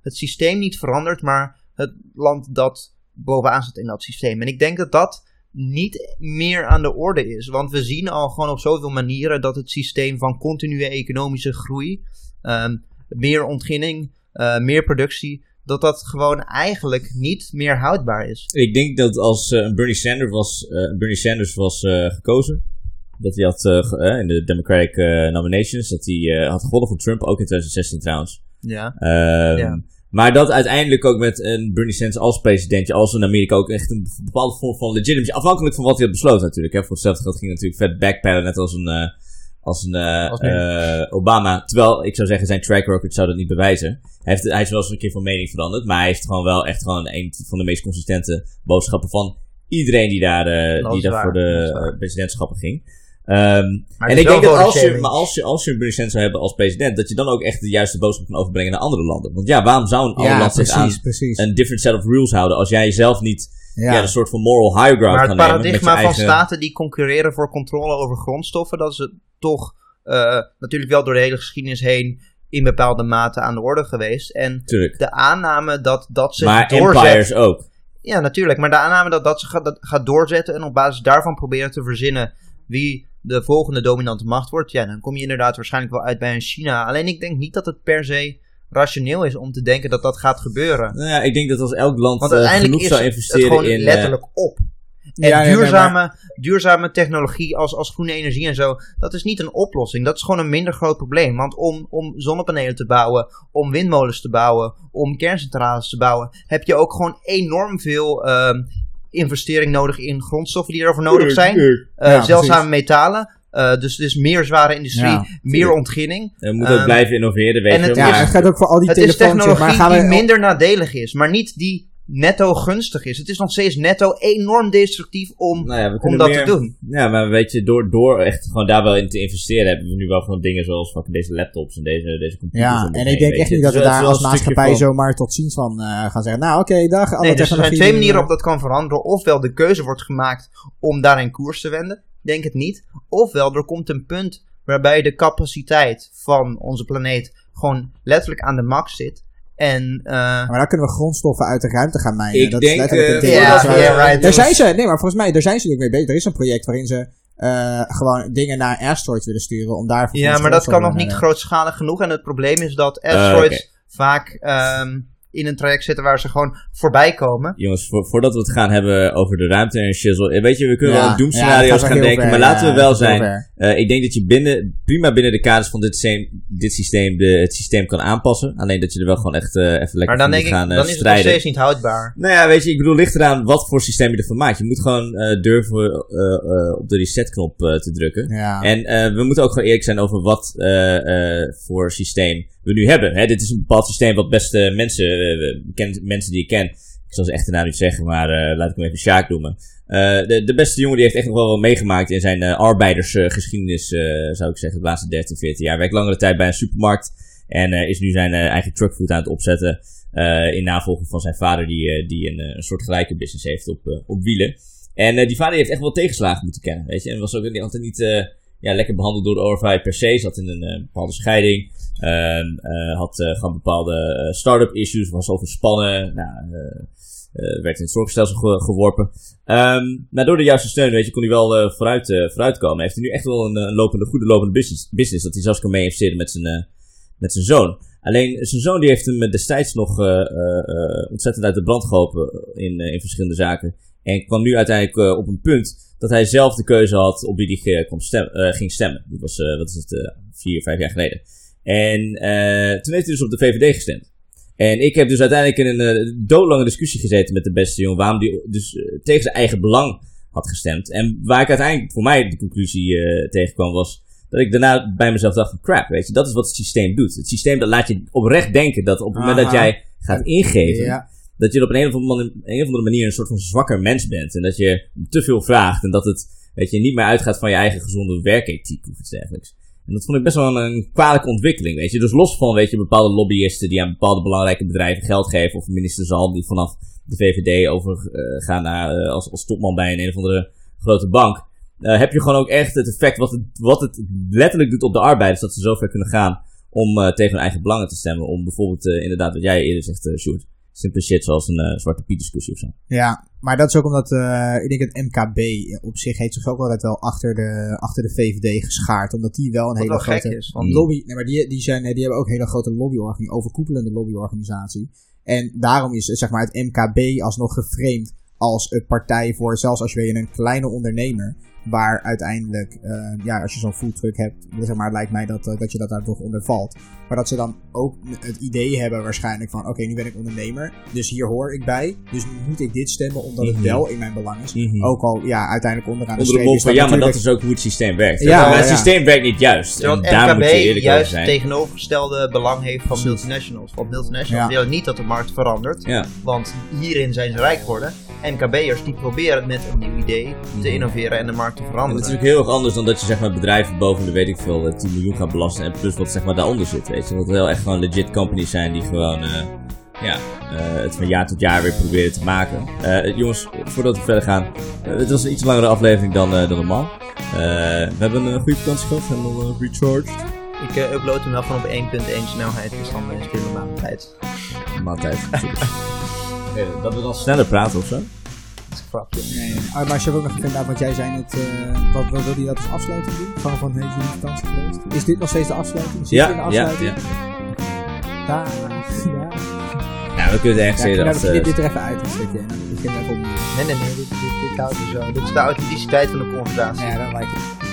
het systeem niet verandert, maar het land dat bovenaan zit in dat systeem. En ik denk dat dat niet meer aan de orde is. Want we zien al gewoon op zoveel manieren dat het systeem van continue economische groei, ehm, meer ontginning, eh, meer productie, dat dat gewoon eigenlijk niet meer houdbaar is. Ik denk dat als eh, Bernie Sanders was, eh, Bernie Sanders was gekozen, dat hij had in de Democratic nominations, dat hij had gewonnen van Trump, ook in 2016 trouwens. Ja. Ehm, Ja. Maar dat uiteindelijk ook met een Bernie Sanders als presidentje, als in Amerika ook echt een bepaalde vorm van legitimacy, afhankelijk van wat hij had besloten natuurlijk. Hè. Voor hetzelfde geld ging natuurlijk vet backpedalen, net als een, eh, als een eh, Als eh, Obama. Terwijl, ik zou zeggen, zijn track record zou dat niet bewijzen. Hij, heeft, hij is wel eens een keer van mening veranderd, maar hij heeft gewoon wel echt gewoon een van de meest consistente boodschappen van iedereen die daar, die daar voor de presidentschappen ging. Ehm, Maar en het ik denk dat als je, maar als je, als je een zou hebben als president, dat je dan ook echt de juiste boodschap kan overbrengen naar andere landen. Want ja, waarom zou een ander Ja, land zich aan precies, precies. een different set of rules houden als jij zelf niet ja. Ja. een soort van moral high ground Maar kan het nemen met je paradigma van eigen... staten die concurreren voor controle over grondstoffen, dat is het toch eh, natuurlijk wel door de hele geschiedenis heen in bepaalde mate aan de orde geweest. En Tuurlijk. de aanname dat dat zich Maar doorzet... empires ook. Ja, natuurlijk. Maar de aanname dat dat zich gaat, dat gaat doorzetten en op basis daarvan proberen te verzinnen wie de volgende dominante macht wordt, ja, dan kom je inderdaad waarschijnlijk wel uit bij een China. Alleen ik denk niet dat het per se rationeel is om te denken dat dat gaat gebeuren. Nou ja, ik denk dat als elk land Want eh, uiteindelijk genoeg is zou het investeren gewoon in... eh, letterlijk op. En Ja, ja, nee, duurzame, duurzame technologie als, als groene energie en zo, dat is niet een oplossing. Dat is gewoon een minder groot probleem. Want om, om zonnepanelen te bouwen, om windmolens te bouwen, om kerncentrales te bouwen, heb je ook gewoon enorm veel ehm, investering nodig in grondstoffen die erover nodig zijn. Eh, Ja, zeldzame metalen. Eh, dus, dus meer zware industrie, Ja, meer ontginning. Je moet ook Ehm, blijven innoveren, weet en je. het wel. Ja, is- het gaat ook voor al die Het is telefoontjes. technologie maar gaan we die minder nadelig is, maar niet die netto gunstig is. Het is nog steeds netto enorm destructief om, Nou ja, we om kunnen dat meer- te doen. Ja, maar weet je, door, door echt gewoon daar wel in te investeren, hebben we nu wel gewoon dingen zoals fucking deze laptops en deze, deze computers. Ja, en ik denk echt niet dat we daar als maatschappij van- zomaar tot ziens van eh, gaan zeggen. Nou, oké, dag. alle Nee, dus er zijn twee die, manieren eh, op dat kan veranderen. Ofwel de keuze wordt gemaakt om daarin koers te wenden. Denk het niet. Ofwel er komt een punt waarbij de capaciteit van onze planeet gewoon letterlijk aan de max zit. En eh, Maar dan kunnen we grondstoffen uit de ruimte gaan mijnen. Ik dat denk, is letterlijk waar- ja, right. Daar zijn ze, nee, maar volgens mij, daar zijn ze natuurlijk mee bezig. Er is een project waarin ze eh, gewoon dingen naar asteroids willen sturen om daar ja, maar dat kan nog niet grootschalig genoeg. En het probleem is dat asteroids vaak ehm, in een traject zitten waar ze gewoon voorbij komen. Jongens, vo- voordat we het gaan hebben over de ruimte en shizzle. eh, Weet je, we kunnen Ja, wel aan ja, doemscenario's gaan denken. ver, maar laten ja, we wel zijn. eh, ik denk dat je binnen, prima binnen de kaders van dit systeem, dit systeem de, het systeem kan aanpassen. Alleen dat je er wel gewoon echt eh, even lekker Maar dan denk moet ik, gaan eh, dan is het nog strijden. steeds niet houdbaar. Nou ja, weet je, ik bedoel, ligt eraan wat voor systeem je ervan maakt. Je moet gewoon eh, durven eh, eh, op de resetknop eh, te drukken. Ja. En eh, we moeten ook gewoon eerlijk zijn over wat eh, eh, voor systeem we nu hebben. Hè, dit is een bepaald systeem wat beste mensen, eh, mensen die ik ken, ik zal ze echt naam niet zeggen, maar eh, laat ik hem even Sjaak noemen. Eh, de, de beste jongen die heeft echt nog wel meegemaakt in zijn arbeidersgeschiedenis, zou ik zeggen, de laatste 13, 14 jaar. Werkt langere tijd bij een supermarkt en is nu zijn eigen truckfood aan het opzetten. In navolging van zijn vader, die, die een, soort gelijke business heeft op, op wielen. En die vader heeft echt wel tegenslagen moeten kennen, weet je. En was ook altijd niet ja, lekker behandeld door de ORVI per se. Zat in een bepaalde scheiding. Had gewoon bepaalde start-up issues, was overspannen. Nou, uh, werd in het zorgstelsel ge geworpen. Um, maar door de juiste steun, weet je, kon hij wel uh, vooruit, uh, vooruitkomen. Heeft hij nu echt wel een, een lopende, goede lopende business, business dat hij zelfs kan mee met zijn, uh, met zijn zoon. Alleen zijn zoon die heeft hem destijds nog ontzettend uit de brand geholpen in, in verschillende zaken. En kwam nu uiteindelijk op een punt dat hij zelf de keuze had op wie hij stem, ging stemmen. Dat was, wat is het, vier, vijf jaar geleden. En toen heeft hij dus op de VVD gestemd. En ik heb dus uiteindelijk in een uh, doodlange discussie gezeten met de beste jongen. Waarom die dus uh, tegen zijn eigen belang had gestemd. En waar ik uiteindelijk voor mij de conclusie tegenkwam was. Dat ik daarna bij mezelf dacht van crap, weet je. Dat is wat het systeem doet. Het systeem dat laat je oprecht denken dat op het moment dat jij gaat ingeven. Ja. Dat je op een, een, of andere, een of andere manier een soort van zwakker mens bent. En dat je te veel vraagt. En dat het weet je, niet meer uitgaat van je eigen gezonde werkethiek of iets dergelijks. En dat vond ik best wel een, kwalijke ontwikkeling, weet je. Dus los van, weet je, bepaalde lobbyisten die aan bepaalde belangrijke bedrijven geld geven. Of minister Zalm die vanaf de VVD overgaan uh, naar, uh, als, als topman bij een, een of andere grote bank. Uh, heb je gewoon ook echt het effect wat het, wat het letterlijk doet op de arbeiders. Dat ze zover kunnen gaan om tegen hun eigen belangen te stemmen. Om bijvoorbeeld, inderdaad, wat jij eerder zegt, Sjoerd. Simpele shit zoals een uh, zwarte piet discussie of zo. Ja, maar dat is ook omdat, uh, ik denk het MKB op zich heeft zich ook altijd wel achter de, achter de VVD geschaard. Omdat die wel een Wat hele wel grote gek is, want- lobby, nee maar die, die, zijn, die hebben ook een hele grote lobbyorganisatie, overkoepelende lobbyorganisatie. En daarom is zeg maar het MKB alsnog geframed als een partij voor, zelfs als je weer een kleine ondernemer, waar uiteindelijk, uh, ja, als je zo'n foodtruck hebt, zeg maar, lijkt mij dat, uh, dat je dat daar toch onder valt. Maar dat ze dan ook het idee hebben waarschijnlijk van, oké, okay, nu ben ik ondernemer, dus hier hoor ik bij, dus moet ik dit stemmen omdat het Mhm. wel in mijn belang is. Mhm. Ook al, ja, uiteindelijk onderaan de Onder de mond van, ja, maar dat is ook hoe het systeem werkt. Ja, maar het ja. systeem werkt niet juist. Terwijl en het daar moet je eerlijk over juist zijn. tegenovergestelde belang heeft van multinationals. Want multinationals Ja. willen niet dat de markt verandert. Ja. Want hierin zijn ze rijk geworden. MKB'ers die proberen met een nieuw idee te innoveren en de markt te En veranderen. het is natuurlijk heel erg anders dan dat je zeg maar bedrijven boven de weet ik veel eh, 10 miljoen gaat belasten en plus wat zeg maar daaronder zit, weet je. Dat het wel echt gewoon legit companies zijn die gewoon eh, ja, eh, het van jaar tot jaar weer proberen te maken. Eh, jongens, voordat we verder gaan, eh, het was een iets langere aflevering dan, eh, dan normaal. Eh, we hebben een goede vakantie gehad, we hebben al recharged. Ik upload hem wel van op 1.1 snelheid, dus dan is het normale tijd. Maaltijd. natuurlijk. Eh, dat we dan sneller praten of zo. Dat is een grapje. Nee, nee. Ah, maar als je ook nog inderdaad, wat jij zei net, uh, wat, wat wil je dat als afsluiting doen? Gewoon van, heeft jullie vakantie geweest? Is dit nog steeds de afsluiting? Zit je in de Ja, ja, afsluiting? ja. Ja, ja. Nou, we kunnen het ergens Ja, af. begin dit, eh, dit er even uit, een stukje. Nee, nee, nee, dit, dit, dit houdt er zo. Dit is de authenticiteit van de conversatie. Ja, dan lijkt het.